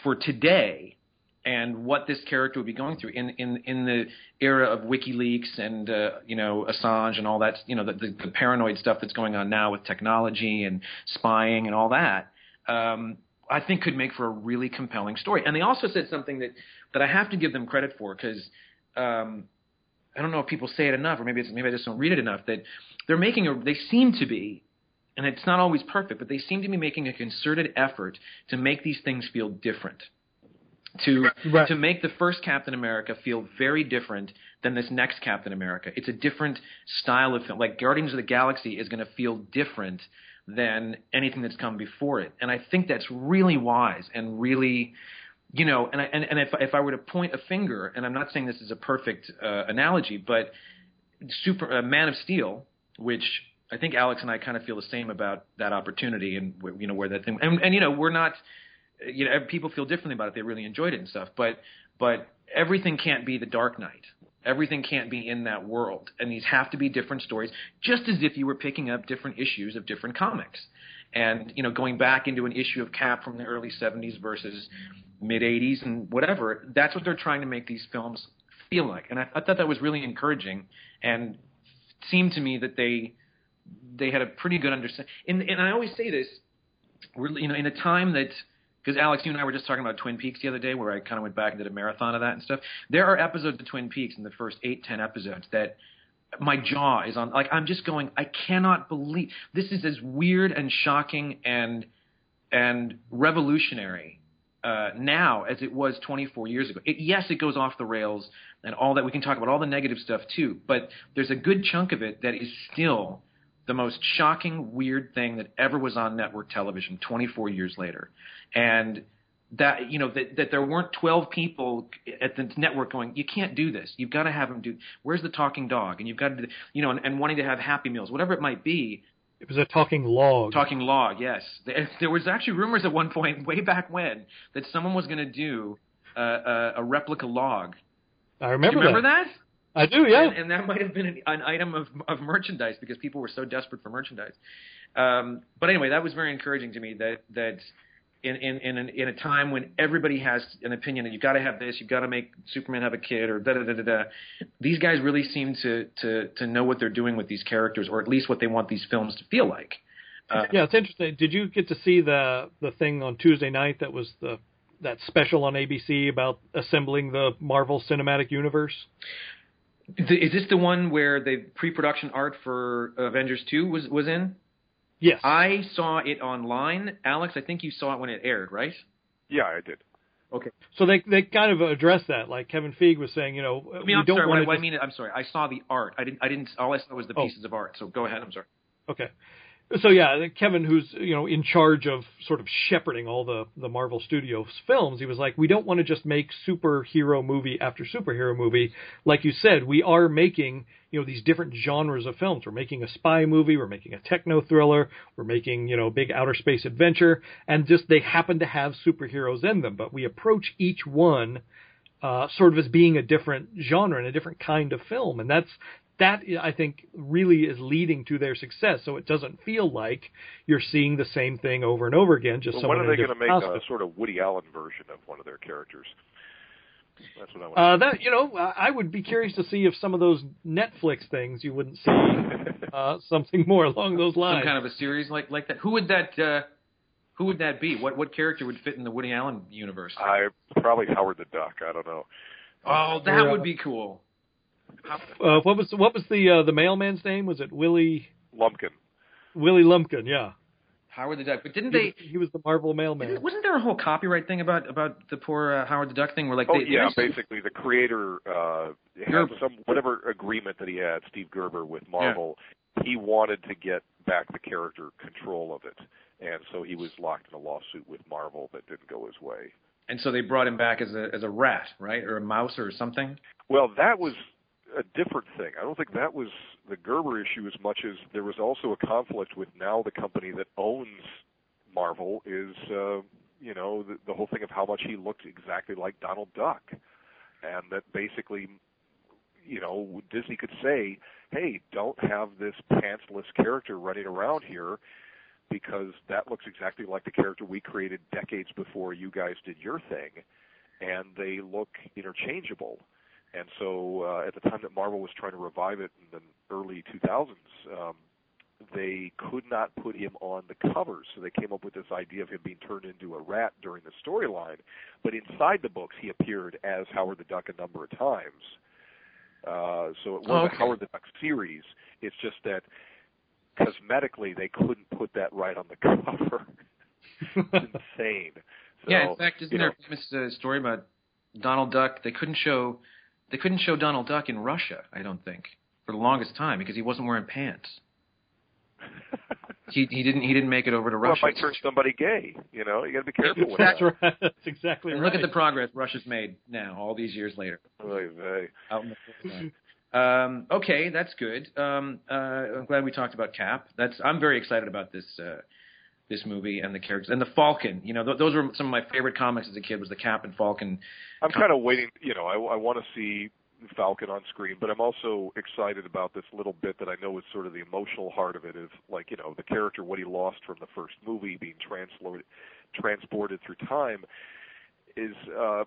for today and what this character would be going through in in in the era of WikiLeaks and uh, you know Assange and all that you know the, the, the paranoid stuff that's going on now with technology and spying and all that. Um, I think could make for a really compelling story. And they also said something that that I have to give them credit for because um, I don't know if people say it enough, or maybe maybe I just don't read it enough. That they're making a they seem to be, and it's not always perfect, but they seem to be making a concerted effort to make these things feel different to Right. to make the first Captain America feel very different than this next Captain America. It's a different style of film. Like Guardians of the Galaxy is going to feel different than anything that's come before it, and I think that's really wise and really. You know, and I, and, and if if I were to point a finger, and I'm not saying this is a perfect uh, analogy, but Super uh, Man of Steel, which I think Alex and I kind of feel the same about that opportunity, and you know where that thing, and, and you know we're not you know people feel differently about it. They really enjoyed it and stuff. But but everything can't be the dark knight. Everything can't be in that world. And these have to be different stories just as if you were picking up different issues of different comics. And you know going back into an issue of cap from the early 70s versus mid 80s and whatever that's what they're trying to make these films feel like. And i, I thought that was really encouraging and seemed to me that they they had a pretty good understanding and, and i always say this you know in a time that because Alex, you and I were just talking about Twin Peaks the other day, where I kind of went back and did a marathon of that and stuff. There are episodes of Twin Peaks in the first eight, ten episodes that my jaw is on. Like I'm just going, I cannot believe this is as weird and shocking and and revolutionary uh, now as it was 24 years ago. It, yes, it goes off the rails and all that. We can talk about all the negative stuff too, but there's a good chunk of it that is still the most shocking, weird thing that ever was on network television 24 years later. And that you know that that there weren't 12 people at the network going you can't do this. You've got to have them do where's the talking dog? And you've got to do you know and, and wanting to have happy meals whatever it might be. It was a talking log. talking log yes. There, there was actually rumors at one point way back when that someone was going to do uh, a, a replica log. I do remember, you remember that, I do, yeah. and, and that might have been an, an item of, of merchandise because people were so desperate for merchandise. Um, but anyway, that was very encouraging to me that that in in in, an, in a time when everybody has an opinion and you've got to have this, you've got to make Superman have a kid or da da da da da. These guys really seem to to to know what they're doing with these characters, or at least what they want these films to feel like. Uh, Yeah, it's interesting. Did you get to see the the thing on Tuesday night that was the that special on ABC about assembling the Marvel Cinematic Universe? Th- is this the one where the pre-production art for Avengers Two was was in? Yes. I saw it online. Alex, I think you saw it when it aired, right? Yeah, I did. Okay. so they they kind of addressed that. Like Kevin Feige was saying, you know, I mean, we I'm don't sorry. want What, to. what I mean, I'm sorry. I saw the art. I didn't. I didn't. All I saw was the Oh. pieces of art. So go ahead. I'm sorry. Okay. So yeah, Kevin, who's you know in charge of sort of shepherding all the the Marvel Studios films, he was like, we don't want to just make superhero movie after superhero movie. Like you said, we are making you know these different genres of films. We're making a spy movie, we're making a techno thriller, we're making you know big outer space adventure, and just they happen to have superheroes in them. But we approach each one uh, sort of as being a different genre and a different kind of film, and that's that I think really is leading to their success. So it doesn't feel like you're seeing the same thing over and over again. Just Well, when someone are they going to make costume. a sort of Woody Allen version of one of their characters? That's what I want. Uh, that you know, I I would be curious to see if some of those Netflix things you wouldn't see uh, something more along those lines. Some kind of a series like like that. Who would that? Uh, who would that be? What what character would fit in the Woody Allen universe? I probably Howard the Duck. I don't know. oh, that Yeah. would be cool. Uh, what was what was the uh, the mailman's name? Was it Willie? Lumpkin. Willie Lumpkin, yeah. Howard the Duck. But didn't He they? was, he was the Marvel mailman. Wasn't there a whole copyright thing about about the poor uh, Howard the Duck thing? Where like Oh they, yeah, they- basically the creator uh had Gerber. some whatever agreement that he had, Steve Gerber with Marvel, he wanted to get back the character control of it. And so he was locked in a lawsuit with Marvel that didn't go his way. and so they brought him back as a as a rat, right, or a mouse or something. Well, that was a different thing. I don't think that was the Gerber issue as much as there was also a conflict with now the company that owns Marvel is, uh, you know, the, the whole thing of how much he looked exactly like Donald Duck, and that basically, you know, Disney could say, "Hey, don't have this pantsless character running around here." Because that looks exactly like the character we created decades before you guys did your thing, and they look interchangeable. And so uh, at the time that Marvel was trying to revive it in the early 2000s, um, they could not put him on the covers. So they came up with this idea of him being turned into a rat during the storyline. But inside the books, he appeared as Howard the Duck a number of times. Uh, so it was Oh, okay. a Howard the Duck series. It's just that cosmetically they couldn't put that right on the cover. it's insane. So, yeah, in fact, isn't there know, a famous uh, story about Donald Duck? They couldn't show they couldn't show Donald Duck in Russia. I don't think for the longest time because he wasn't wearing pants. He he didn't he didn't make it over to well, it Russia. might turn somebody gay. You know, you got to be careful with That's that. right. That's exactly And right. look at the progress Russia's made now, all these years later. Oy vey. Out in the forefront. um, okay, that's good. Um, uh, I'm glad we talked about Cap. That's I'm very excited about this uh, this movie and the characters and the Falcon. You know, th- those were some of my favorite comics as a kid. Was the Cap and Falcon. I'm kind of waiting. You know, I, I want to see Falcon on screen, but I'm also excited about this little bit that I know is sort of the emotional heart of it. Is like you know the character what he lost from the first movie being translated transported through time. Is uh,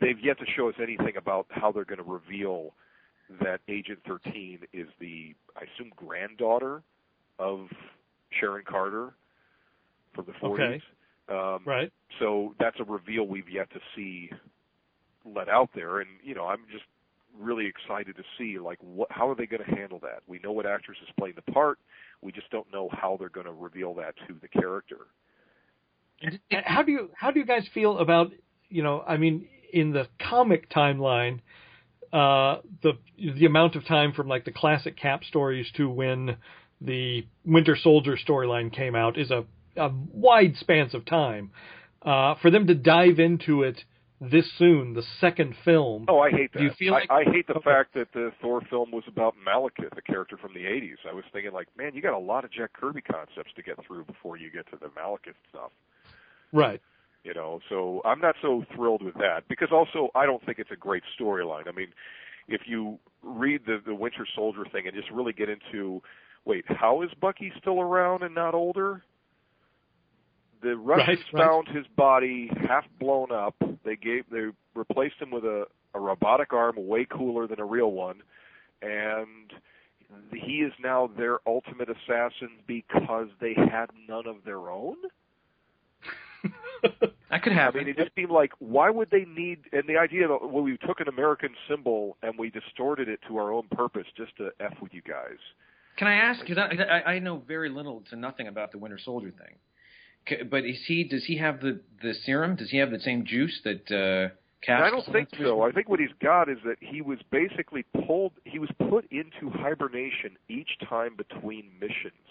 they've yet to show us anything about how they're going to reveal that Agent 13 is the I assume granddaughter of Sharon Carter from the 40s. Okay. Um, right. so that's a reveal we've yet to see let out there and you know i'm just really excited to see like what how are they going to handle that we know what actress is playing the part we just don't know how they're going to reveal that to the character And How do you how do you guys feel about you know I mean in the comic timeline uh, the the amount of time from like the classic Cap stories to when the Winter Soldier storyline came out is a, a wide spans of time. Uh, for them to dive into it this soon, the second film. oh i hate that Do you feel I, like- I hate the Okay. fact that the thor film was about malekith the character from the 80s i was thinking like man you got a lot of jack kirby concepts to get through before you get to the malekith stuff Right. you know so i'm not so thrilled with that because also i don't think it's a great storyline i mean if you read the the winter soldier thing and just really get into wait how is bucky still around and not older the russians Right, right. found his body half blown up they gave they replaced him with a a robotic arm way cooler than a real one and he is now their ultimate assassin because they had none of their own That could I happen. mean, it just seemed like why would they need? And the idea that well, we took an American symbol and we distorted it to our own purpose just to f with you guys. Can I ask? Because I, I I know very little to nothing about the Winter Soldier thing. But is he? Does he have the the serum? Does he have the same juice that uh? I don't think so. I think what he's got is that he was basically pulled. He was put into hibernation each time between missions,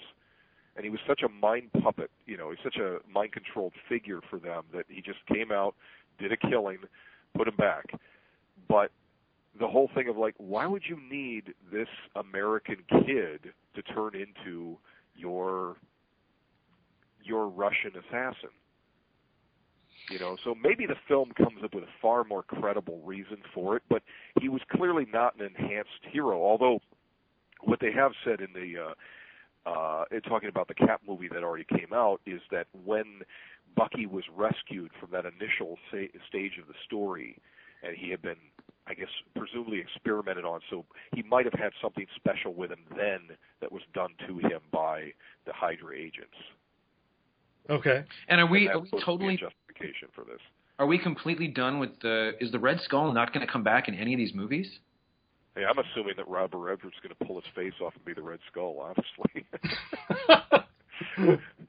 and he was such a mind puppet. You know, he's such a mind controlled figure for them that he just came out, did a killing, put him back. But the whole thing of like, why would you need this American kid to turn into your your Russian assassin? You know, so maybe the film comes up with a far more credible reason for it, but he was clearly not an enhanced hero. Although, what they have said in the uh, uh, in talking about the Cap movie that already came out is that when Bucky was rescued from that initial sa- stage of the story, and he had been, I guess, presumably experimented on, so he might have had something special with him then that was done to him by the Hydra agents. Okay. And are we And are we supposed to totally a justification for this? are we completely done with the? Is the Red Skull not going to come back in any of these movies? Hey, I'm assuming that Robert Redford's going to pull his face off and be the Red Skull. Honestly,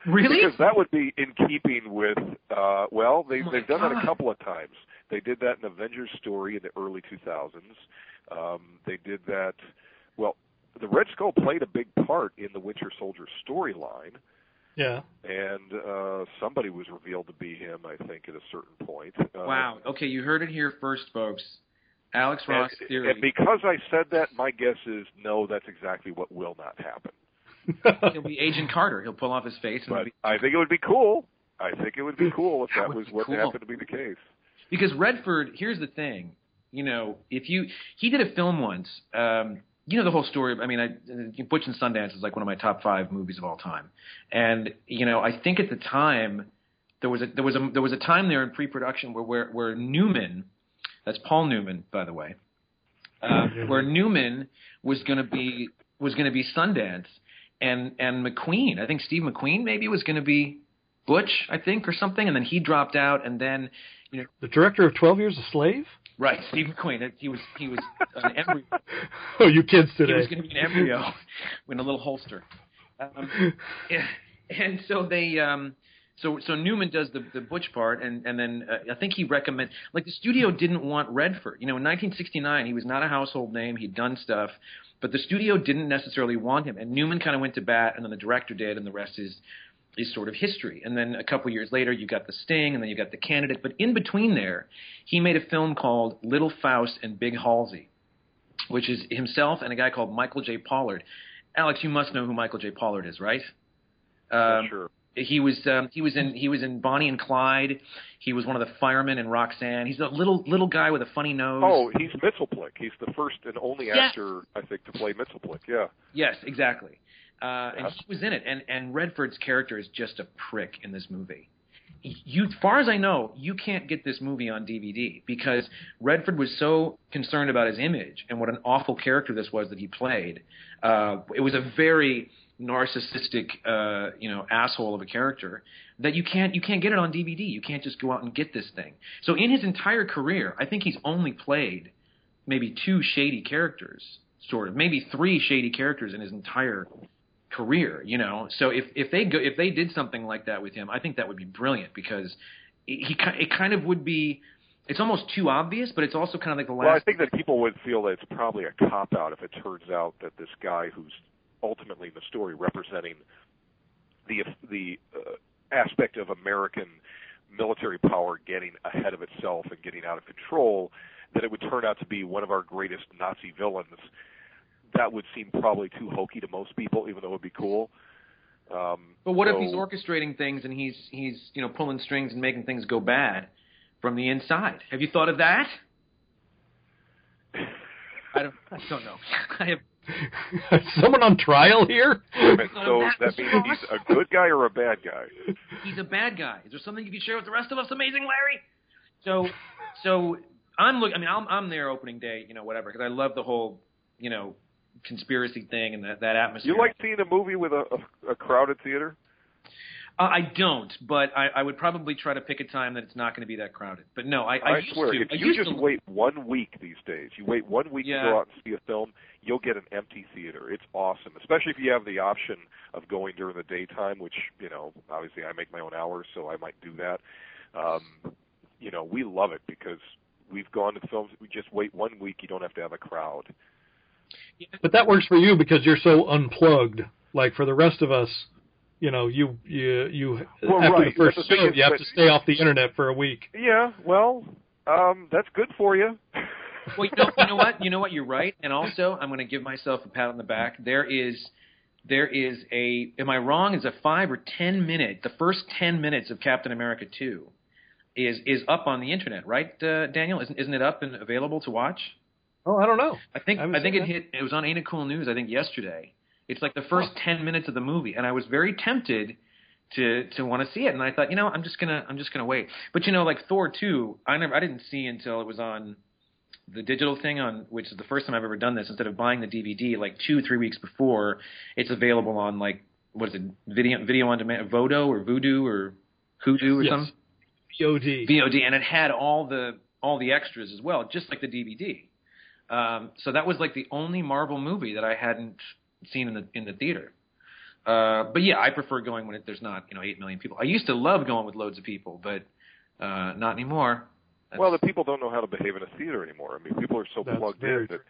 Really? because that would be in keeping with. uh Well, they, oh they've done that a couple of times. They did that in Avengers story in the early 2000s. Um, they did that. Well, the Red Skull played a big part in the Winter Soldier storyline. Yeah. and uh somebody was revealed to be him i think at a certain point uh, Wow. Okay, you heard it here first, folks. Alex Ross and, theory. and because i said that my guess is no that's exactly what will not happen He'll be Agent Carter. He'll pull off his face and but be i think it would be cool i think it would be cool if That that, was what cool. happened to be the case because Redford. Here's the thing. You know, if you he did a film once. Um, you know the whole story. I mean, I, Butch and Sundance is like one of my top five movies of all time, and you know, I think at the time there was a there was a there was a time there in pre-production where where, where Newman, that's Paul Newman, by the way, uh, where Newman was going to be was going to be Sundance, and and McQueen, I think Steve McQueen maybe was going to be Butch, I think, or something, and then he dropped out, and then you know, The director of Twelve Years a Slave? Right, Steve McQueen, he was he was an embryo. Oh, you kids today! He was going to be an embryo in a little holster. Um, and so they, um, so so Newman does the the Butch part, and and then uh, I think he recommend like the studio didn't want Redford. You know, in 1969, he was not a household name. He'd done stuff, but the studio didn't necessarily want him. And Newman kind of went to bat, and then the director did, and the rest is is sort of history. And then a couple years later, you got the Sting, and then you got the Candidate. But in between there, he made a film called Little Fauss and Big Halsy which is himself and a guy called Michael J. Pollard. Alex, you must know who Michael J. Pollard is, right? Um, sure He was um, he was in he was in Bonnie and Clyde. He was one of the firemen in Roxanne. He's a little little guy with a funny nose. oh he's Mxyzptlk he's the first and only Yes. actor i think to play Mxyzptlk yeah Yes, exactly. Uh, and he was in it, and and Redford's character is just a prick in this movie. You, as far as I know, you can't get this movie on DVD because Redford was so concerned about his image and what an awful character this was that he played. Uh, it was a very narcissistic, uh, you know, asshole of a character that you can't you can't get it on DVD. You can't just go out and get this thing. So in his entire career, I think he's only played maybe two shady characters, sort of, maybe three shady characters in his entire career. You know, so if if they go if they did something like that with him, I think that would be brilliant because he it kind of would be. It's almost too obvious, but it's also kind of like the last. well i think that people would feel that it's probably a cop out if it turns out that this guy who's ultimately in the story representing the the uh, aspect of American military power getting ahead of itself and getting out of control, that it would turn out to be one of our greatest Nazi villains. That would seem probably too hokey to most people, even though it would be cool. Um, But what if he's orchestrating things and he's he's you know pulling strings and making things go bad from the inside? Have you thought of that? I don't. I don't know. I have. Someone on trial here? So that means he's a good guy or a bad guy. He's a bad guy. Is there something you can share with the rest of us, amazing Larry? So, so I'm look. I mean, I'm I'm there opening day, you know, whatever, because I love the whole, you know, conspiracy thing and that that atmosphere. You like seeing a movie with a, a, a crowded theater? Uh, I don't, but I, I would probably try to pick a time that it's not going to be that crowded. But no, I, I, I used swear, to. if I you just to, wait one week these days, you wait one week Yeah. to go out and see a film, you'll get an empty theater. It's awesome, especially if you have the option of going during the daytime, which you know, obviously I make my own hours, so I might do that. Um, you know, we love it because we've gone to films. We just wait one week. You don't have to have a crowd. But that works for you because you're so unplugged. Like for the rest of us, you know, you you you Well, after right. the first But show, you have that- to stay off the internet for a week. Yeah, well, um, that's good for you. Well, you know, you know what? You know what? You're right. And also, I'm going to give myself a pat on the back. There is, there is a. Am I wrong? Is a five or ten minute? The first ten minutes of Captain America two, is is up on the internet, right, uh, Daniel? Isn't isn't it up and available to watch? Oh, I don't know. I think I I think it that. hit. It was on Ain't It Cool News. I think yesterday. It's like the first ten minutes of the movie, and I was very tempted to to want to see it, and I thought, you know, I'm just gonna I'm just gonna wait. But you know, like Thor two, I never I didn't see until it was on the digital thing on which is the first time I've ever done this. Instead of buying the DVD like two three weeks before, it's available on like what is it video video on demand Vodo or Voodoo or Hoodoo or Yes. something. VOD. VOD, and it had all the all the extras as well, just like the DVD. Um, so that was like the only Marvel movie that I hadn't seen in the in the theater. Uh, but yeah, I prefer going when it, there's not you know eight million people. I used to love going with loads of people, but uh, not anymore. That's- Well, the people don't know how to behave in a theater anymore. I mean, people are so plugged very in that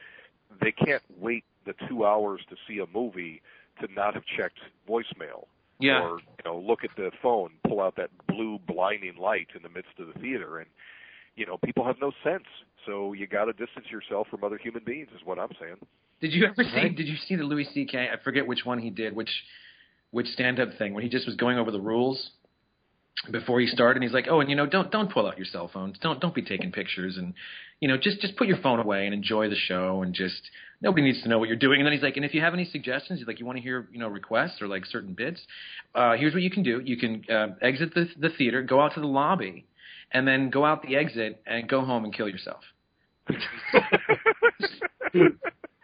they can't wait the two hours to see a movie to not have checked voicemail. yeah, Or, you know, look at the phone, pull out that blue blinding light in the midst of the theater. And, you know, people have no sense. So you got to distance yourself from other human beings, is what I'm saying. Did you ever see? Right. Did you see the Louis C.K. I forget which one he did, which which stand up thing when he just was going over the rules before he started. And he's like, "Oh, and you know, don't don't pull out your cell phones. Don't don't be taking pictures, and you know, just just put your phone away and enjoy the show, and just nobody needs to know what you're doing." And then he's like, "And if you have any suggestions, he's like, you want to hear you know requests or like certain bits, uh, here's what you can do. You can uh, exit the the theater, go out to the lobby, and then go out the exit and go home and kill yourself."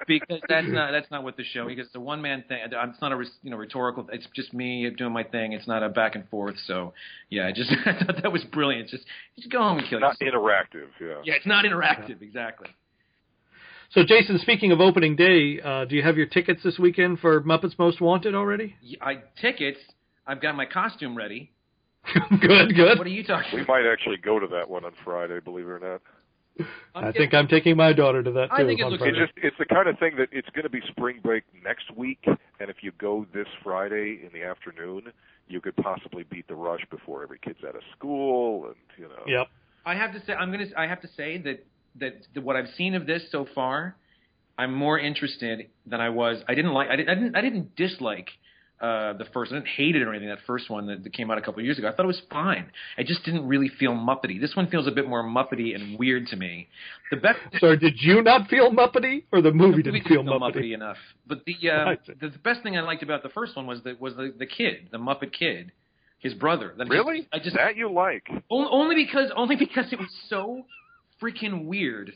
because that's not that's not what the show. Because it's a one man thing. It's not a res- you know rhetorical. It's just me doing my thing. It's not a back and forth. So yeah, I just I thought that was brilliant. Just just go home and kill Not yourself. interactive, yeah. yeah, it's not interactive. Exactly. So, Jason, speaking of opening day, uh, do you have your tickets this weekend for Muppets Most Wanted already? Yeah, I tickets. I've got my costume ready. good, good. What are you talking? We might actually go to that one on Friday, believe it or not. I'm I think I'm taking my daughter to that too. I think it looks Friday. It's just it's the kind of thing that it's going to be spring break next week, and if you go this Friday in the afternoon, you could possibly beat the rush before every kid's out of school, and you know. Yep. I have to say, I'm gonna. I have to say that that the, what I've seen of this so far, I'm more interested than I was. I didn't like. I didn't. I didn't, I didn't dislike uh, the first. I didn't hate it or anything. That first one that, that came out a couple of years ago. I thought it was fine. I just didn't really feel muppety. This one feels a bit more muppety and weird to me. The best. So, did you not feel Muppety, or the movie the didn't feel feel Muppety? enough. But the, uh, the the best thing I liked about the first one was that was the the kid, the Muppet kid, his brother. That I just- Really? I just that you like? on- only because only because it was so freaking weird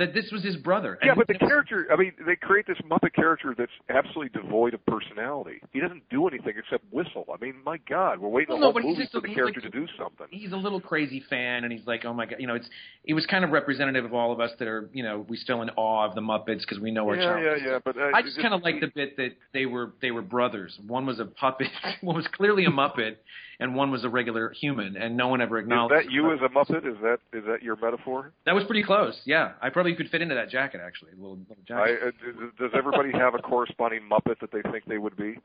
that this was his brother. Yeah, but the character, I mean, they create this Muppet character that's absolutely devoid of personality. He doesn't do anything except whistle. I mean, my God, we're waiting Well, a no, but he's just for the character like- to do something. he's a little crazy fan, and he's like, oh my god, you know, it's it was kind of representative of all of us that are, you know, we still in awe of the Muppets because we know our Yeah, childhood. yeah, yeah, but uh, I just kind of liked the bit that they were they were brothers. One was a puppet, one was clearly a Muppet, and one was a regular human, and no one ever Is acknowledged. that you as a Muppet? Is that is that your metaphor? That was pretty close. Yeah, I probably could fit into that jacket actually, a little, little I, jacket. uh, does- does everybody have a corresponding Muppet that they think they would be?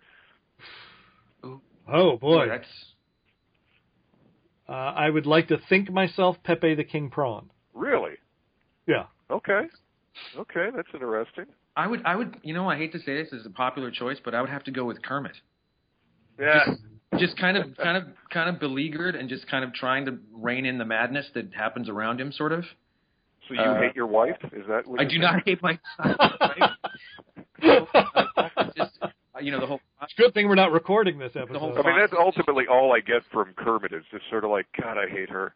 Oh boy, that's uh, I would like to think myself Pepe the King Prawn. Really? Yeah. Okay. Okay, that's interesting. I would I would you know I hate to say this is a popular choice, but I would have to go with Kermit. Yeah. Just kind of kind of kind of beleaguered and just kind of trying to rein in the madness that happens around him, sort of. So you Uh, hate your wife? Is that what I you're do saying? not hate my just you know the whole It's a good thing we're not recording this episode. whole- I mean, that's ultimately all I get from Kermit is just sort of like, God, I hate her.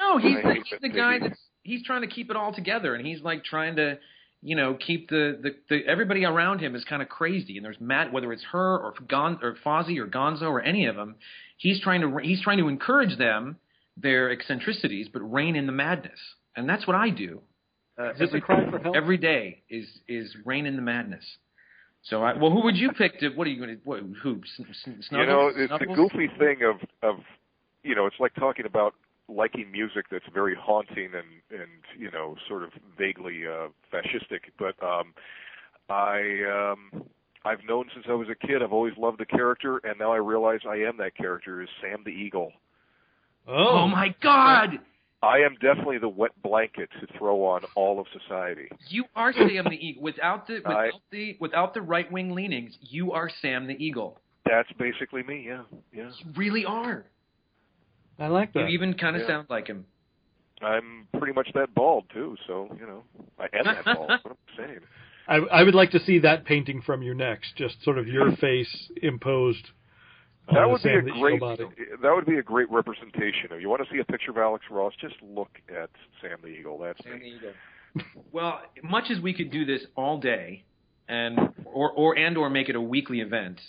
No, he's the, hate he's the guy that's he's trying to keep it all together, and he's like trying to, you know, keep the the, the everybody around him is kind of crazy, and there's Matt, whether it's her or Gon or Fozzie or Gonzo or any of them, he's trying to he's trying to encourage them their eccentricities, but rein in the madness, and that's what I do. Uh, Is every, a cry for help? every day is is rein in the madness. So, I, well, who would you pick to? What are you going to? What, who? Sn- Sn- Snuggles? You know, it's the goofy thing of of you know, it's like talking about liking music that's very haunting and and you know, sort of vaguely uh fascistic. But um I um I've known since I was a kid. I've always loved the character, and now I realize I am that character. Is Sam the Eagle? oh, Oh my God! I am definitely the wet blanket to throw on all of society. You are Sam the Eagle. Without the without I- the without the right wing leanings, you are Sam the Eagle. That's basically me. Yeah, yeah. You really are. I like that. You even kind of Yeah. sound like him. I'm pretty much that bald too. So you know, I am that bald. That's what I'm saying. I, I would like to see that painting from you next. Just sort of your face imposed. on That the would be a great. That would be a great representation. If you want to see a picture of Alex Ross, just look at Sam the Eagle. That's Sam the. Eagle. Well, much as we could do this all day, and or or and or make it a weekly event,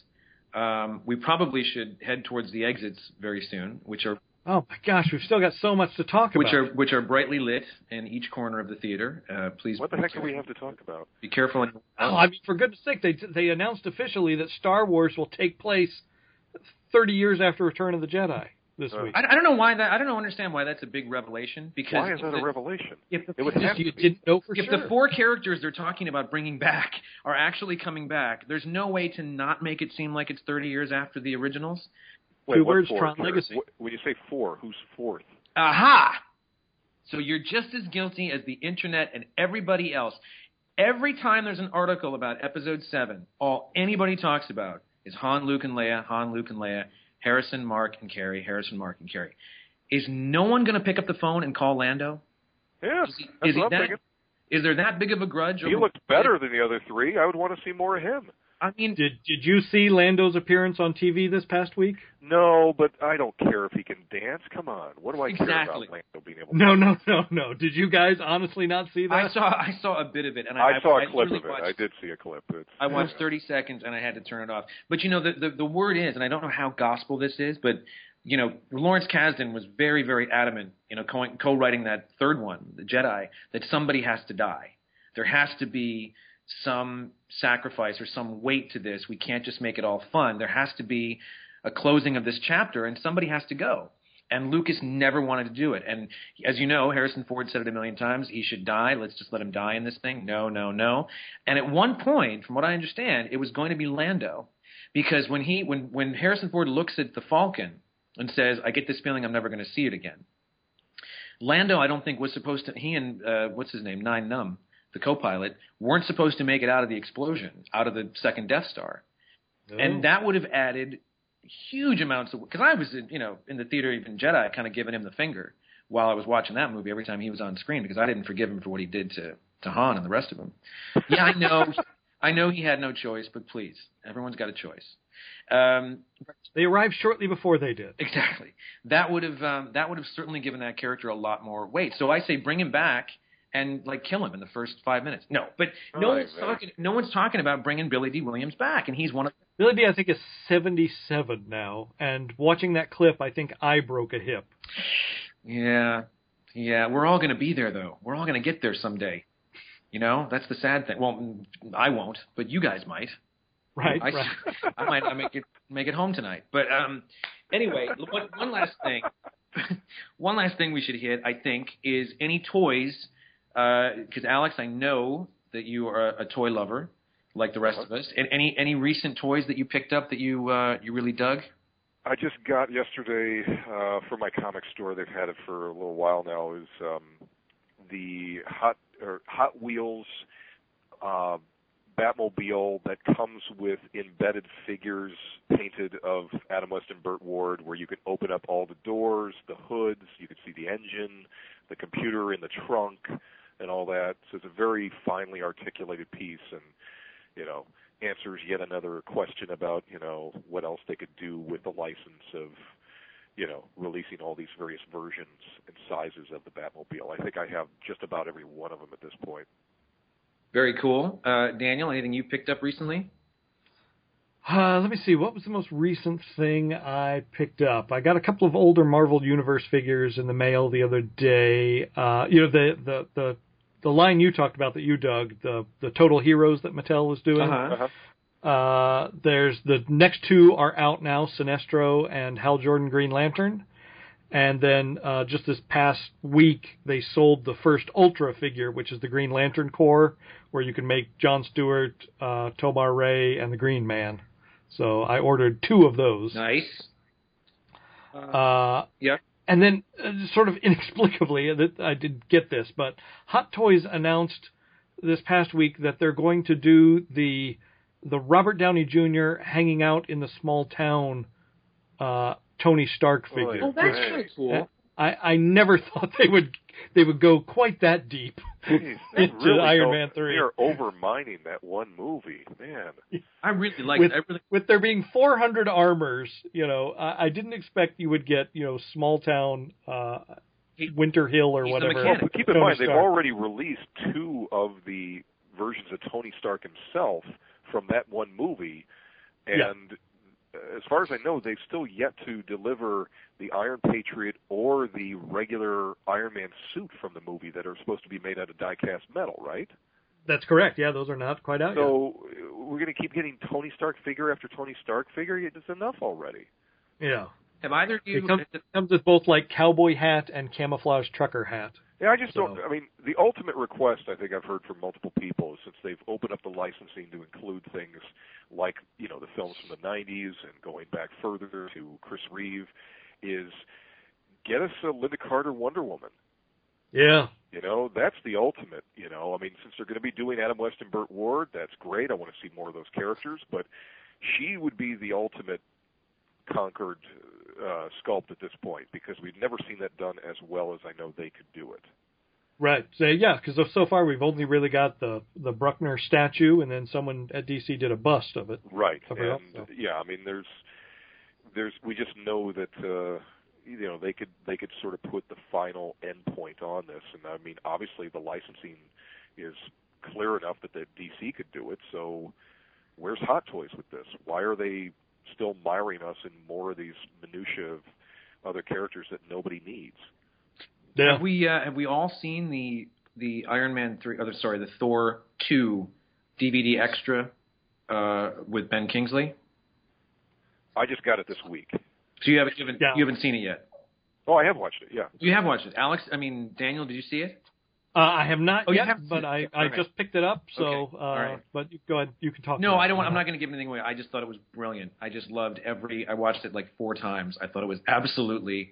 um, we probably should head towards the exits very soon, which are Oh my gosh, we've still got so much to talk which about. are which are brightly lit in each corner of the theater. Uh, please What the heck do we have to talk about? be careful. in- Oh, I mean, for goodness sake, they they announced officially that Star Wars will take place 30 years after Return of the Jedi this Uh, week. I, I don't know why that. I don't know understand why that's a big revelation. Because Why is if that a revelation? If the, It would Just have you to be. didn't know for if sure. the four characters they're talking about bringing back are actually coming back, there's no way to not make it seem like it's 30 years after the originals. Wait, Two words? Tron Legacy. When you say four, who's fourth? Aha! So you're just as guilty as the internet and everybody else. Every time there's an article about Episode Seven, all anybody talks about is Han, Luke, and Leia. Han, Luke, and Leia. Harrison, Mark, and Carrie. Harrison, Mark, and Carrie. Is no one going to pick up the phone and call Lando? Yeah, Is he- is he what I'm that- there that big of a grudge? He looked better than the other three. I would want to see more of him. I mean, Did did you see Lando's appearance on TV this past week? No, but I don't care if he can dance. Come on, what do I care about Lando being able? to No, no, no, no. Did you guys honestly not see that? I saw I saw a bit of it, and I, I saw I a clip literally of it. watched- I did see a clip. It's, I watched 30 seconds and I had to turn it off. But you know, the, the the word is, and I don't know how gospel this is, but you know, Lawrence Kasdan was very very adamant, you know, co- co-writing that third one, the Jedi, that somebody has to die. There has to be some sacrifice or some weight to this. We can't just make it all fun. There has to be a closing of this chapter, and somebody has to go. And Lucas never wanted to do it. And as you know, Harrison Ford said it a million times. He should die. Let's just let him die in this thing. No, no, no. And at one point, from what I understand, it was going to be Lando, because when he when when Harrison Ford looks at the Falcon and says, "I get this feeling I'm never going to see it again." Lando, I don't think was supposed to. He and uh, what's his name, Nien Nunb, the co-pilot, weren't supposed to make it out of the explosion, out of the second Death Star, and that would have added huge amounts of. Because I was, in, you know, in the theater, even Jedi, kind of giving him the finger while I was watching that movie every time he was on screen because I didn't forgive him for what he did to to Han and the rest of them. Yeah, I know, I know he had no choice, but please, everyone's got a choice. Um, They arrived shortly before they did. Exactly. That would have um, that would have certainly given that character a lot more weight. So I say bring him back and like kill him in the first five minutes. No, but no Oh, one's man. talking. No one's talking about bringing Billy Dee Williams back, and he's one of. Billy D, I think, is 77 now, and watching that clip, I think I broke a hip. Yeah, yeah. We're all going to be there though. We're all going to get there someday. You know, that's the sad thing. Well, I won't, but you guys might. Right, I, right. I might not make it make it home tonight. But um, anyway, one, one last thing. one last thing we should hit, I think, is any toys. Because Alex, I know that you are a, toy lover, like the rest of us. And any any recent toys that you picked up that you uh, you really dug? I just got yesterday uh, from my comic store. They've had it for a little while now. Is um, the Hot or Hot Wheels uh, Batmobile that comes with embedded figures painted of Adam West and Burt Ward, where you can open up all the doors, the hoods, you can see the engine, the computer in the trunk, and all that. So it's a very finely articulated piece, and you know answers yet another question about you know what else they could do with the license of you know releasing all these various versions and sizes of the Batmobile. I think I have just about every one of them at this point. Very cool. Uh, Daniel, anything you picked up recently? Uh, let me see. What was the most recent thing I picked up? I got a couple of older Marvel Universe figures in the mail the other day. Uh, you know the the the the line you talked about that you dug the the Total Heroes that Mattel was doing. Uh-huh. Uh, there's the next two are out now, Sinestro and Hal Jordan Green Lantern. And then uh, just this past week, they sold the first Ultra figure, which is the Green Lantern Corps, where you can make John Stewart, uh, Tomar-Re, and the Green Man. So I ordered two of those. Nice. Uh, Yeah. And then, uh, sort of inexplicably, that I did get this, but Hot Toys announced this past week that they're going to do the the Robert Downey Jr. hanging out in the small town uh, Tony Stark figure. Oh, that's Hey. pretty cool. I, I never thought they would they would go quite that deep Jeez, they into really Iron Man three. They are overmining that one movie, man. I really like. with I really with there being 400 armors, you know, I, I didn't expect you would get you know small town uh, Winter Hill or he's whatever. mechanic. But keep in Tony mind, they've already released two of the versions of Tony Stark himself from that one movie, and as far as I know, they've still yet to deliver the Iron Patriot or the regular Iron Man suit from the movie that are supposed to be made out of die-cast metal, right? That's correct. Yeah, those are not quite out So we're going to keep getting Tony Stark figure after Tony Stark figure. It's enough already. yet. Yeah. Have either of you? It comes, it comes with both like cowboy hat and camouflage trucker hat. Yeah, I just So- don't. I mean, the ultimate request I think I've heard from multiple people is since they've opened up the licensing to include things like you know the films from the '90s and going back further to Chris Reeve, is get us a Lynda Carter Wonder Woman. Yeah. You know, that's the ultimate. You know, I mean, since they're going to be doing Adam West and Burt Ward, that's great. I want to see more of those characters, but she would be the ultimate conquered uh, sculpt at this point because we've never seen that done as well as I know they could do it. Right. So yeah, because so far we've only really got the the Bruckner statue, and then someone at DC did a bust of it. Right. And up, so. yeah, I mean, there's, there's, we just know that, uh, you know, they could, they could sort of put the final end point on this, and I mean, obviously the licensing is clear enough that the DC could do it. So, where's Hot Toys with this? Why are they still miring us in more of these minutiae of other characters that nobody needs? Yeah. Have we uh, have we all seen the the Iron Man three? Oh, sorry, the Thor two DVD extra uh, with Ben Kingsley? I just got it this week. So you haven't you haven't, Yeah. you haven't seen it yet? Oh, I have watched it. Yeah. You have watched it, Alex. I mean, Daniel, did you see it? Uh, I have not Oh, you yet, haven't but. I, I right. just picked it up. So, Okay. uh, All right. but you- go ahead. You can talk. No, about I don't. Want, I'm not going to give anything away. I just thought it was brilliant. I just loved every. I watched it like four times. I thought it was absolutely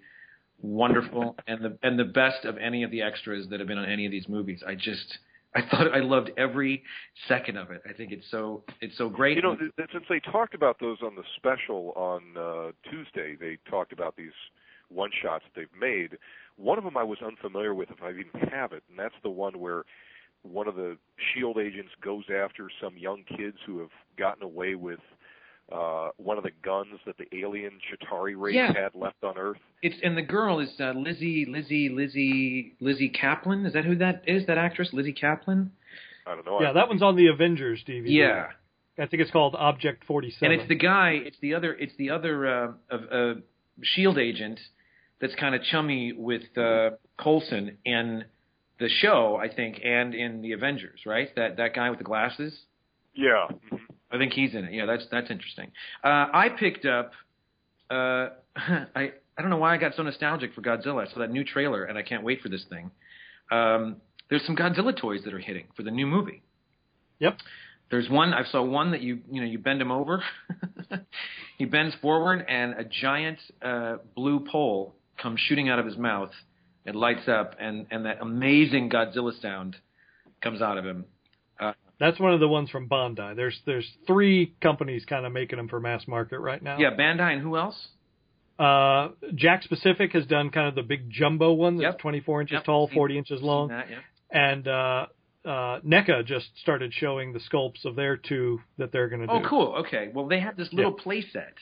wonderful and the and the best of any of the extras that have been on any of these movies. I just. I thought I loved every second of it. I think it's so it's so great. You know, th- th- since they talked about those on the special on uh, Tuesday, they talked about these one shots that they've made. One of them I was unfamiliar with, if I even have it, and that's the one where one of the Shield agents goes after some young kids who have gotten away with uh, one of the guns that the alien Chitauri race Yeah. had left on Earth. It's and the girl is uh, Lizzie Lizzie Lizzie Lizzy Caplan. Is that who that is? That actress Lizzy Caplan? I don't know. Yeah, I, that one's on the Avengers DVD. Yeah. I think it's called Object Forty Seven. And it's the guy. It's the other. It's the other uh, of uh, Shield agent that's kind of chummy with uh, Coulson in the show, I think, and in the Avengers, right? That that guy with the glasses. yeah. mhm. I think he's in it. Yeah, that's that's interesting. Uh, I picked up. Uh, I I don't know why I got so nostalgic for Godzilla. I saw that new trailer, and I can't wait for this thing. Um, there's some Godzilla toys that are hitting for the new movie. Yep. There's one I saw one that you you know you bend him over, he bends forward and a giant uh, blue pole comes shooting out of his mouth. It lights up and and that amazing Godzilla sound comes out of him. That's one of the ones from Bandai. There's there's three companies kind of making them for mass market right now. Yeah, Bandai and who else? Uh, Jakks Pacific has done kind of the big jumbo one that's Yep. 24 inches Yep. tall, 40 inches long, that, yeah. and uh, uh, NECA just started showing the sculpts of their two that they're going to do. Oh, cool. Okay. Well, they have this little play set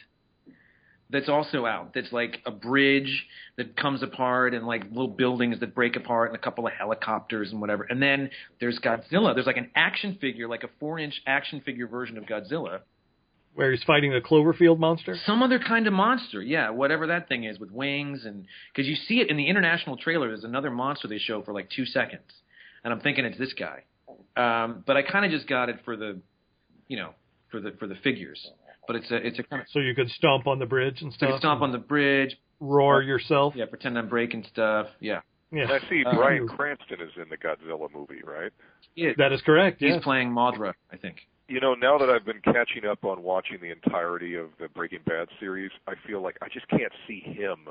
that's also out. That's like a bridge that comes apart and like little buildings that break apart and a couple of helicopters and whatever. And then there's Godzilla. There's like an action figure, like a four inch action figure version of Godzilla. Where he's fighting the Cloverfield monster. Some other kind of monster. Yeah, whatever that thing is with wings and because you see it in the international trailer. There's another monster they show for like two seconds, and I'm thinking it's this guy. Um, but I kind of just got it for the, you know, for the for the figures. But it's a it's a kind of So you could stomp on the bridge and stuff. you stomp on the bridge, roar yourself. yeah, pretend I'm breaking stuff. Yeah, Yeah. And I see Uh, Brian Cranston is in the Godzilla movie, right? yeah. That is correct. He's yes. playing Mothra, I think. You know, now that I've been catching up on watching the entirety of the Breaking Bad series, I feel like I just can't see him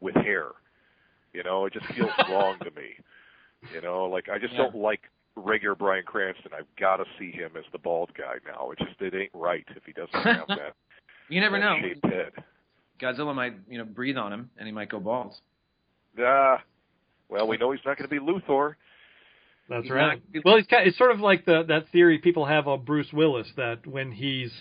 with hair. You know, it just feels wrong to me. You know, like I just Yeah. don't like regular Bryan Cranston. I've got to see him as the bald guy now. It just it ain't right if he doesn't have that, You never that know. shaped head. Godzilla might you know breathe on him and he might go bald. Ah, well, we know he's not going to be Luthor. That's He's right. not- well, it's kind it's sort of like the that theory people have of Bruce Willis that when he's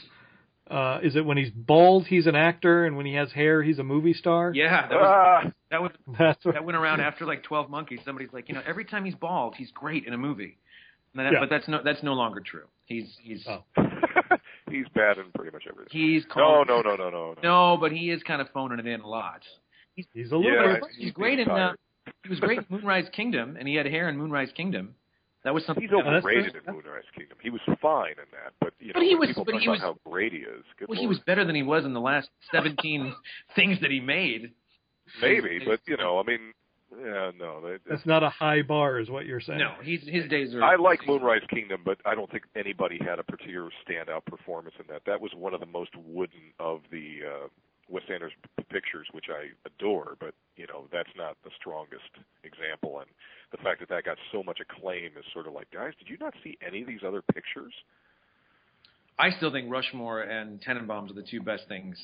uh, is it when he's bald he's an actor and when he has hair he's a movie star? Yeah, that was Ah, that was That's what, that went around after like 12 monkeys. Somebody's like, you know, every time he's bald, he's great in a movie. That, Yeah. But that's no that's no longer true. He's he's Oh. he's bad in pretty much everything. He's no, called, no, no, no, no, no. no, but he is kind of phoning it in a lot. He's he's a little Yeah, bit. He's great in. Uh, he was great in Moonrise Kingdom, and he had hair in Moonrise Kingdom. That was something. He's overrated in Moonrise Kingdom. He was fine in that, but you know, But he was- people but talk he about was- how great he is. Good Well, he was better than he was in the last 17 things that he made. maybe, but you know, I mean, yeah, no. That, That's not a high bar, is what you're saying. No, he's his days are. I like Moonrise Kingdom, but I don't think anybody had a particular standout performance in that. That was one of the most wooden of the uh, Wes Anderson p- pictures, which I adore. But you know, that's not the strongest example. And the fact that that got so much acclaim is sort of like, guys, did you not see any of these other pictures? I still think Rushmore and Tenenbaums are the two best things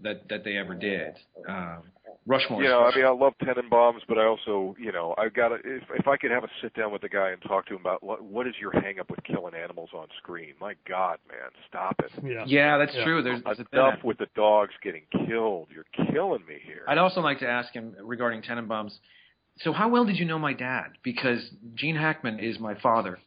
that that they ever did. Um, Rushmore. You know, I mean, I love Tenenbaums, but I also, you know, I've got to. If, if I could have a sit down with the guy and talk to him about what, what is your hang up with killing animals on screen? My God, man, stop it. Yeah. yeah, that's Yeah. true. There's, there's a Enough with the dogs getting killed. You're killing me here. I'd also like to ask him regarding Tenenbaums. So, how well did you know my dad? Because Gene Hackman is my father.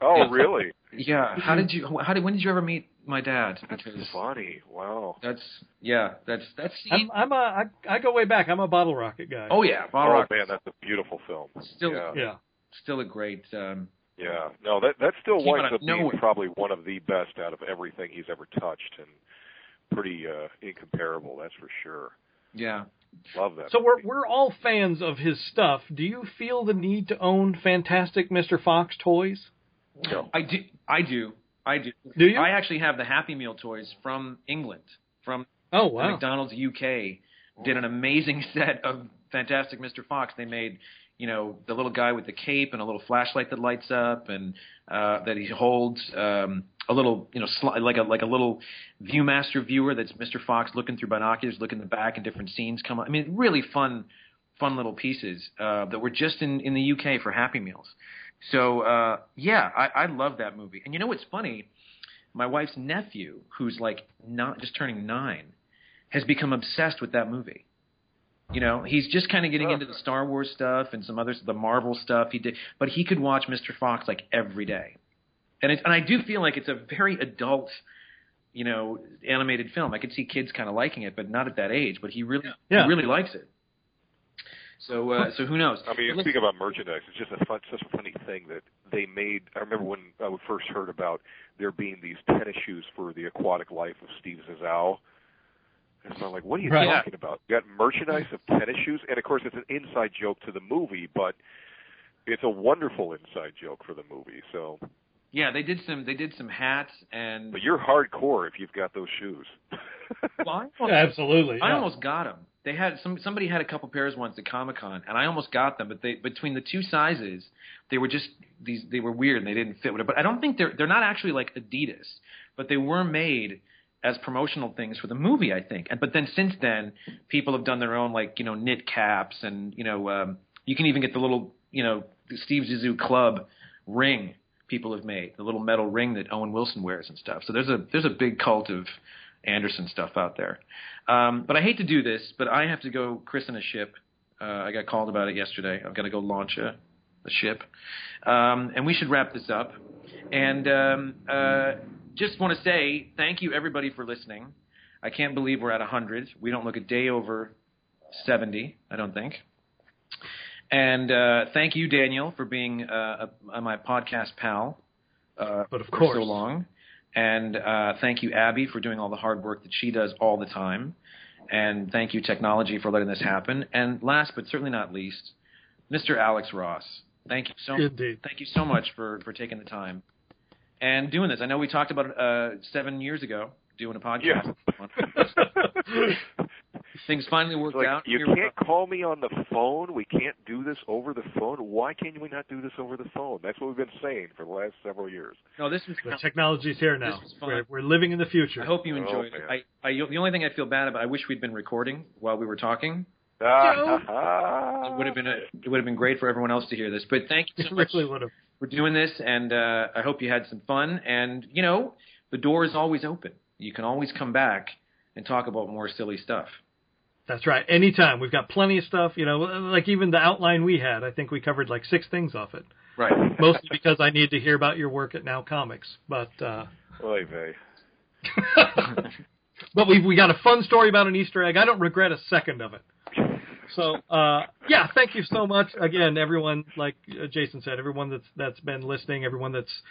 oh, really? Yeah. How did you? How did? When did you ever meet my dad? That's Because funny. Wow. that's yeah. That's that's. I'm, I'm a, I, I go way back. I'm a Bottle Rocket guy. oh yeah, Bottle oh Rocket. man, that's a beautiful film. Still, yeah. yeah. still a great. Um, Yeah. No, that that still Came winds of up being probably one of the best out of everything he's ever touched, and pretty uh, incomparable. That's for sure. yeah. Love that. So we're we're all fans of his stuff. Do you feel the need to own Fantastic Mr. Fox toys? No. I do. I do. I do. Do you? I actually have the Happy Meal toys from England, from Oh wow. McDonald's UK. Did an amazing set of Fantastic Mr. Fox. They made, you know, the little guy with the cape and a little flashlight that lights up, and uh, that he holds um, a little, you know, sli- like a like a little ViewMaster viewer that's Mr. Fox looking through binoculars, looking in the back, and different scenes come up. I mean, really fun, fun little pieces uh, that were just in in the UK for Happy Meals. So uh, yeah, I, I love that movie. And you know what's funny? My wife's nephew, who's like not just turning nine, has become obsessed with that movie. You know, he's just kind of getting into the Star Wars stuff and some others, the Marvel stuff. He did, but he could watch Mr. Fox like every day, and it, and I do feel like it's a very adult, you know, animated film. I could see kids kind of liking it, but not at that age. But he really, Yeah. he really likes it. So, uh, so who knows? I mean, But let's- speaking about merchandise, it's just a fun, such a funny thing that they made. I remember when I first heard about there being these tennis shoes for the aquatic life of Steve Zissou. And so I'm like, what are you Right. talking about? You got merchandise of tennis shoes, and of course, it's an inside joke to the movie, but it's a wonderful inside joke for the movie. So, yeah, they did some, they did some hats and. but you're hardcore if you've got those shoes. Well, I almost- Absolutely. I almost got them. They had some somebody had a couple pairs once at Comic Con, and I almost got them. But they between the two sizes, they were just these. They were weird and they didn't fit with it. But I don't think they're they're not actually like Adidas, but they were made as promotional things for the movie. I think. And but then since then, people have done their own like you know knit caps and you know um, you can even get the little you know Steve Zissou Club ring people have made the little metal ring that Owen Wilson wears and stuff. So there's a there's a big cult of Anderson stuff out there. Um, but I hate to do this, but I have to go christen a ship. Uh, I got called about it yesterday. I've got to go launch a, a ship. Um, and we should wrap this up. And um, uh, just want to say thank you, everybody, for listening. I can't believe we're at 100. We don't look a day over 70, I don't think. And uh, thank you, Daniel, for being uh, a, my podcast pal uh, But of for course. so long. And uh, thank you, Abby, for doing all the hard work that she does all the time. And thank you, technology, for letting this happen. And last but certainly not least, Mr. Alex Ross. Thank you so Indeed. Thank you so much for, for taking the time and doing this. I know we talked about it uh, seven years ago, doing a podcast. Things finally worked like, out. you Here can't are. call me on the phone. We can't do this over the phone. Why can't we not do this over the phone? That's what we've been saying for the last several years. No, this was. The technology's here now. This was fun. We're, we're living in the future. I hope you Oh, enjoyed it. I, I, the only thing I feel bad about, I wish we'd been recording while we were talking. Ah, It would have been a, it would have been great for everyone else to hear this. But thank you It so much really would have. for doing this, and uh, I hope you had some fun. And you know, the door is always open. You can always come back and talk about more silly stuff. That's right. Anytime. We've got plenty of stuff. You know, like even the outline we had, I think we covered like six things off it. Right. Mostly because I need to hear about your work at Now Comics. But uh, Oy vey. but we we got a fun story about an Easter egg. I don't regret a second of it. So uh, yeah, thank you so much again, everyone. Like uh, Jason said, everyone that's that's been listening, everyone that's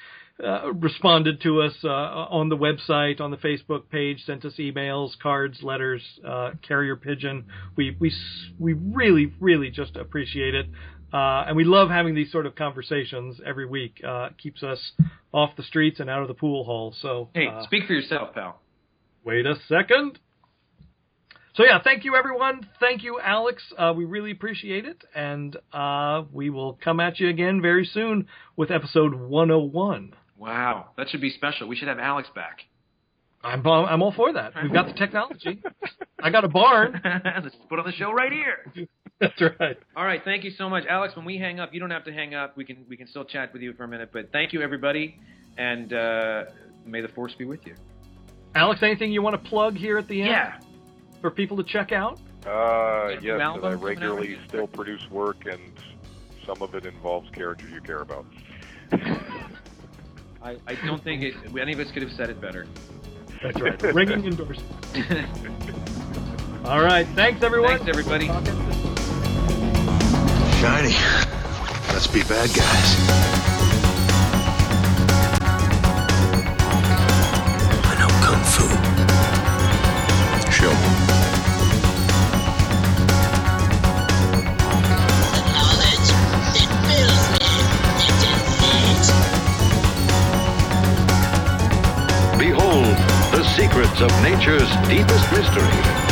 uh, responded to us uh, on the website, on the Facebook page, sent us emails, cards, letters, uh, carrier pigeon. We we we really really just appreciate it, uh, and we love having these sort of conversations every week. Uh, it keeps us off the streets and out of the pool hall. So Hey, speak for yourself, pal. Wait a second. So yeah, thank you everyone. Thank you, Alex. Uh, we really appreciate it, and uh, we will come at you again very soon with episode 101. Wow, that should be special. We should have Alex back. I'm I'm all for that. We've got the technology. I got a barn. Let's put on the show right here. That's right. All right, thank you so much, Alex. When we hang up, you don't have to hang up. We can we can still chat with you for a minute. But thank you, everybody, and uh, may the force be with you. Alex, anything you want to plug here at the end Yeah. For people to check out? Uh, Got a new yes, album that I regularly still produce work, and some of it involves characters you care about. I, I don't think it, any of us could have said it better. That's right. Ringing endorsement. All right. Thanks everyone. Thanks, everybody. Talk at the- Shiny. Let's be bad guys. Of nature's deepest mystery.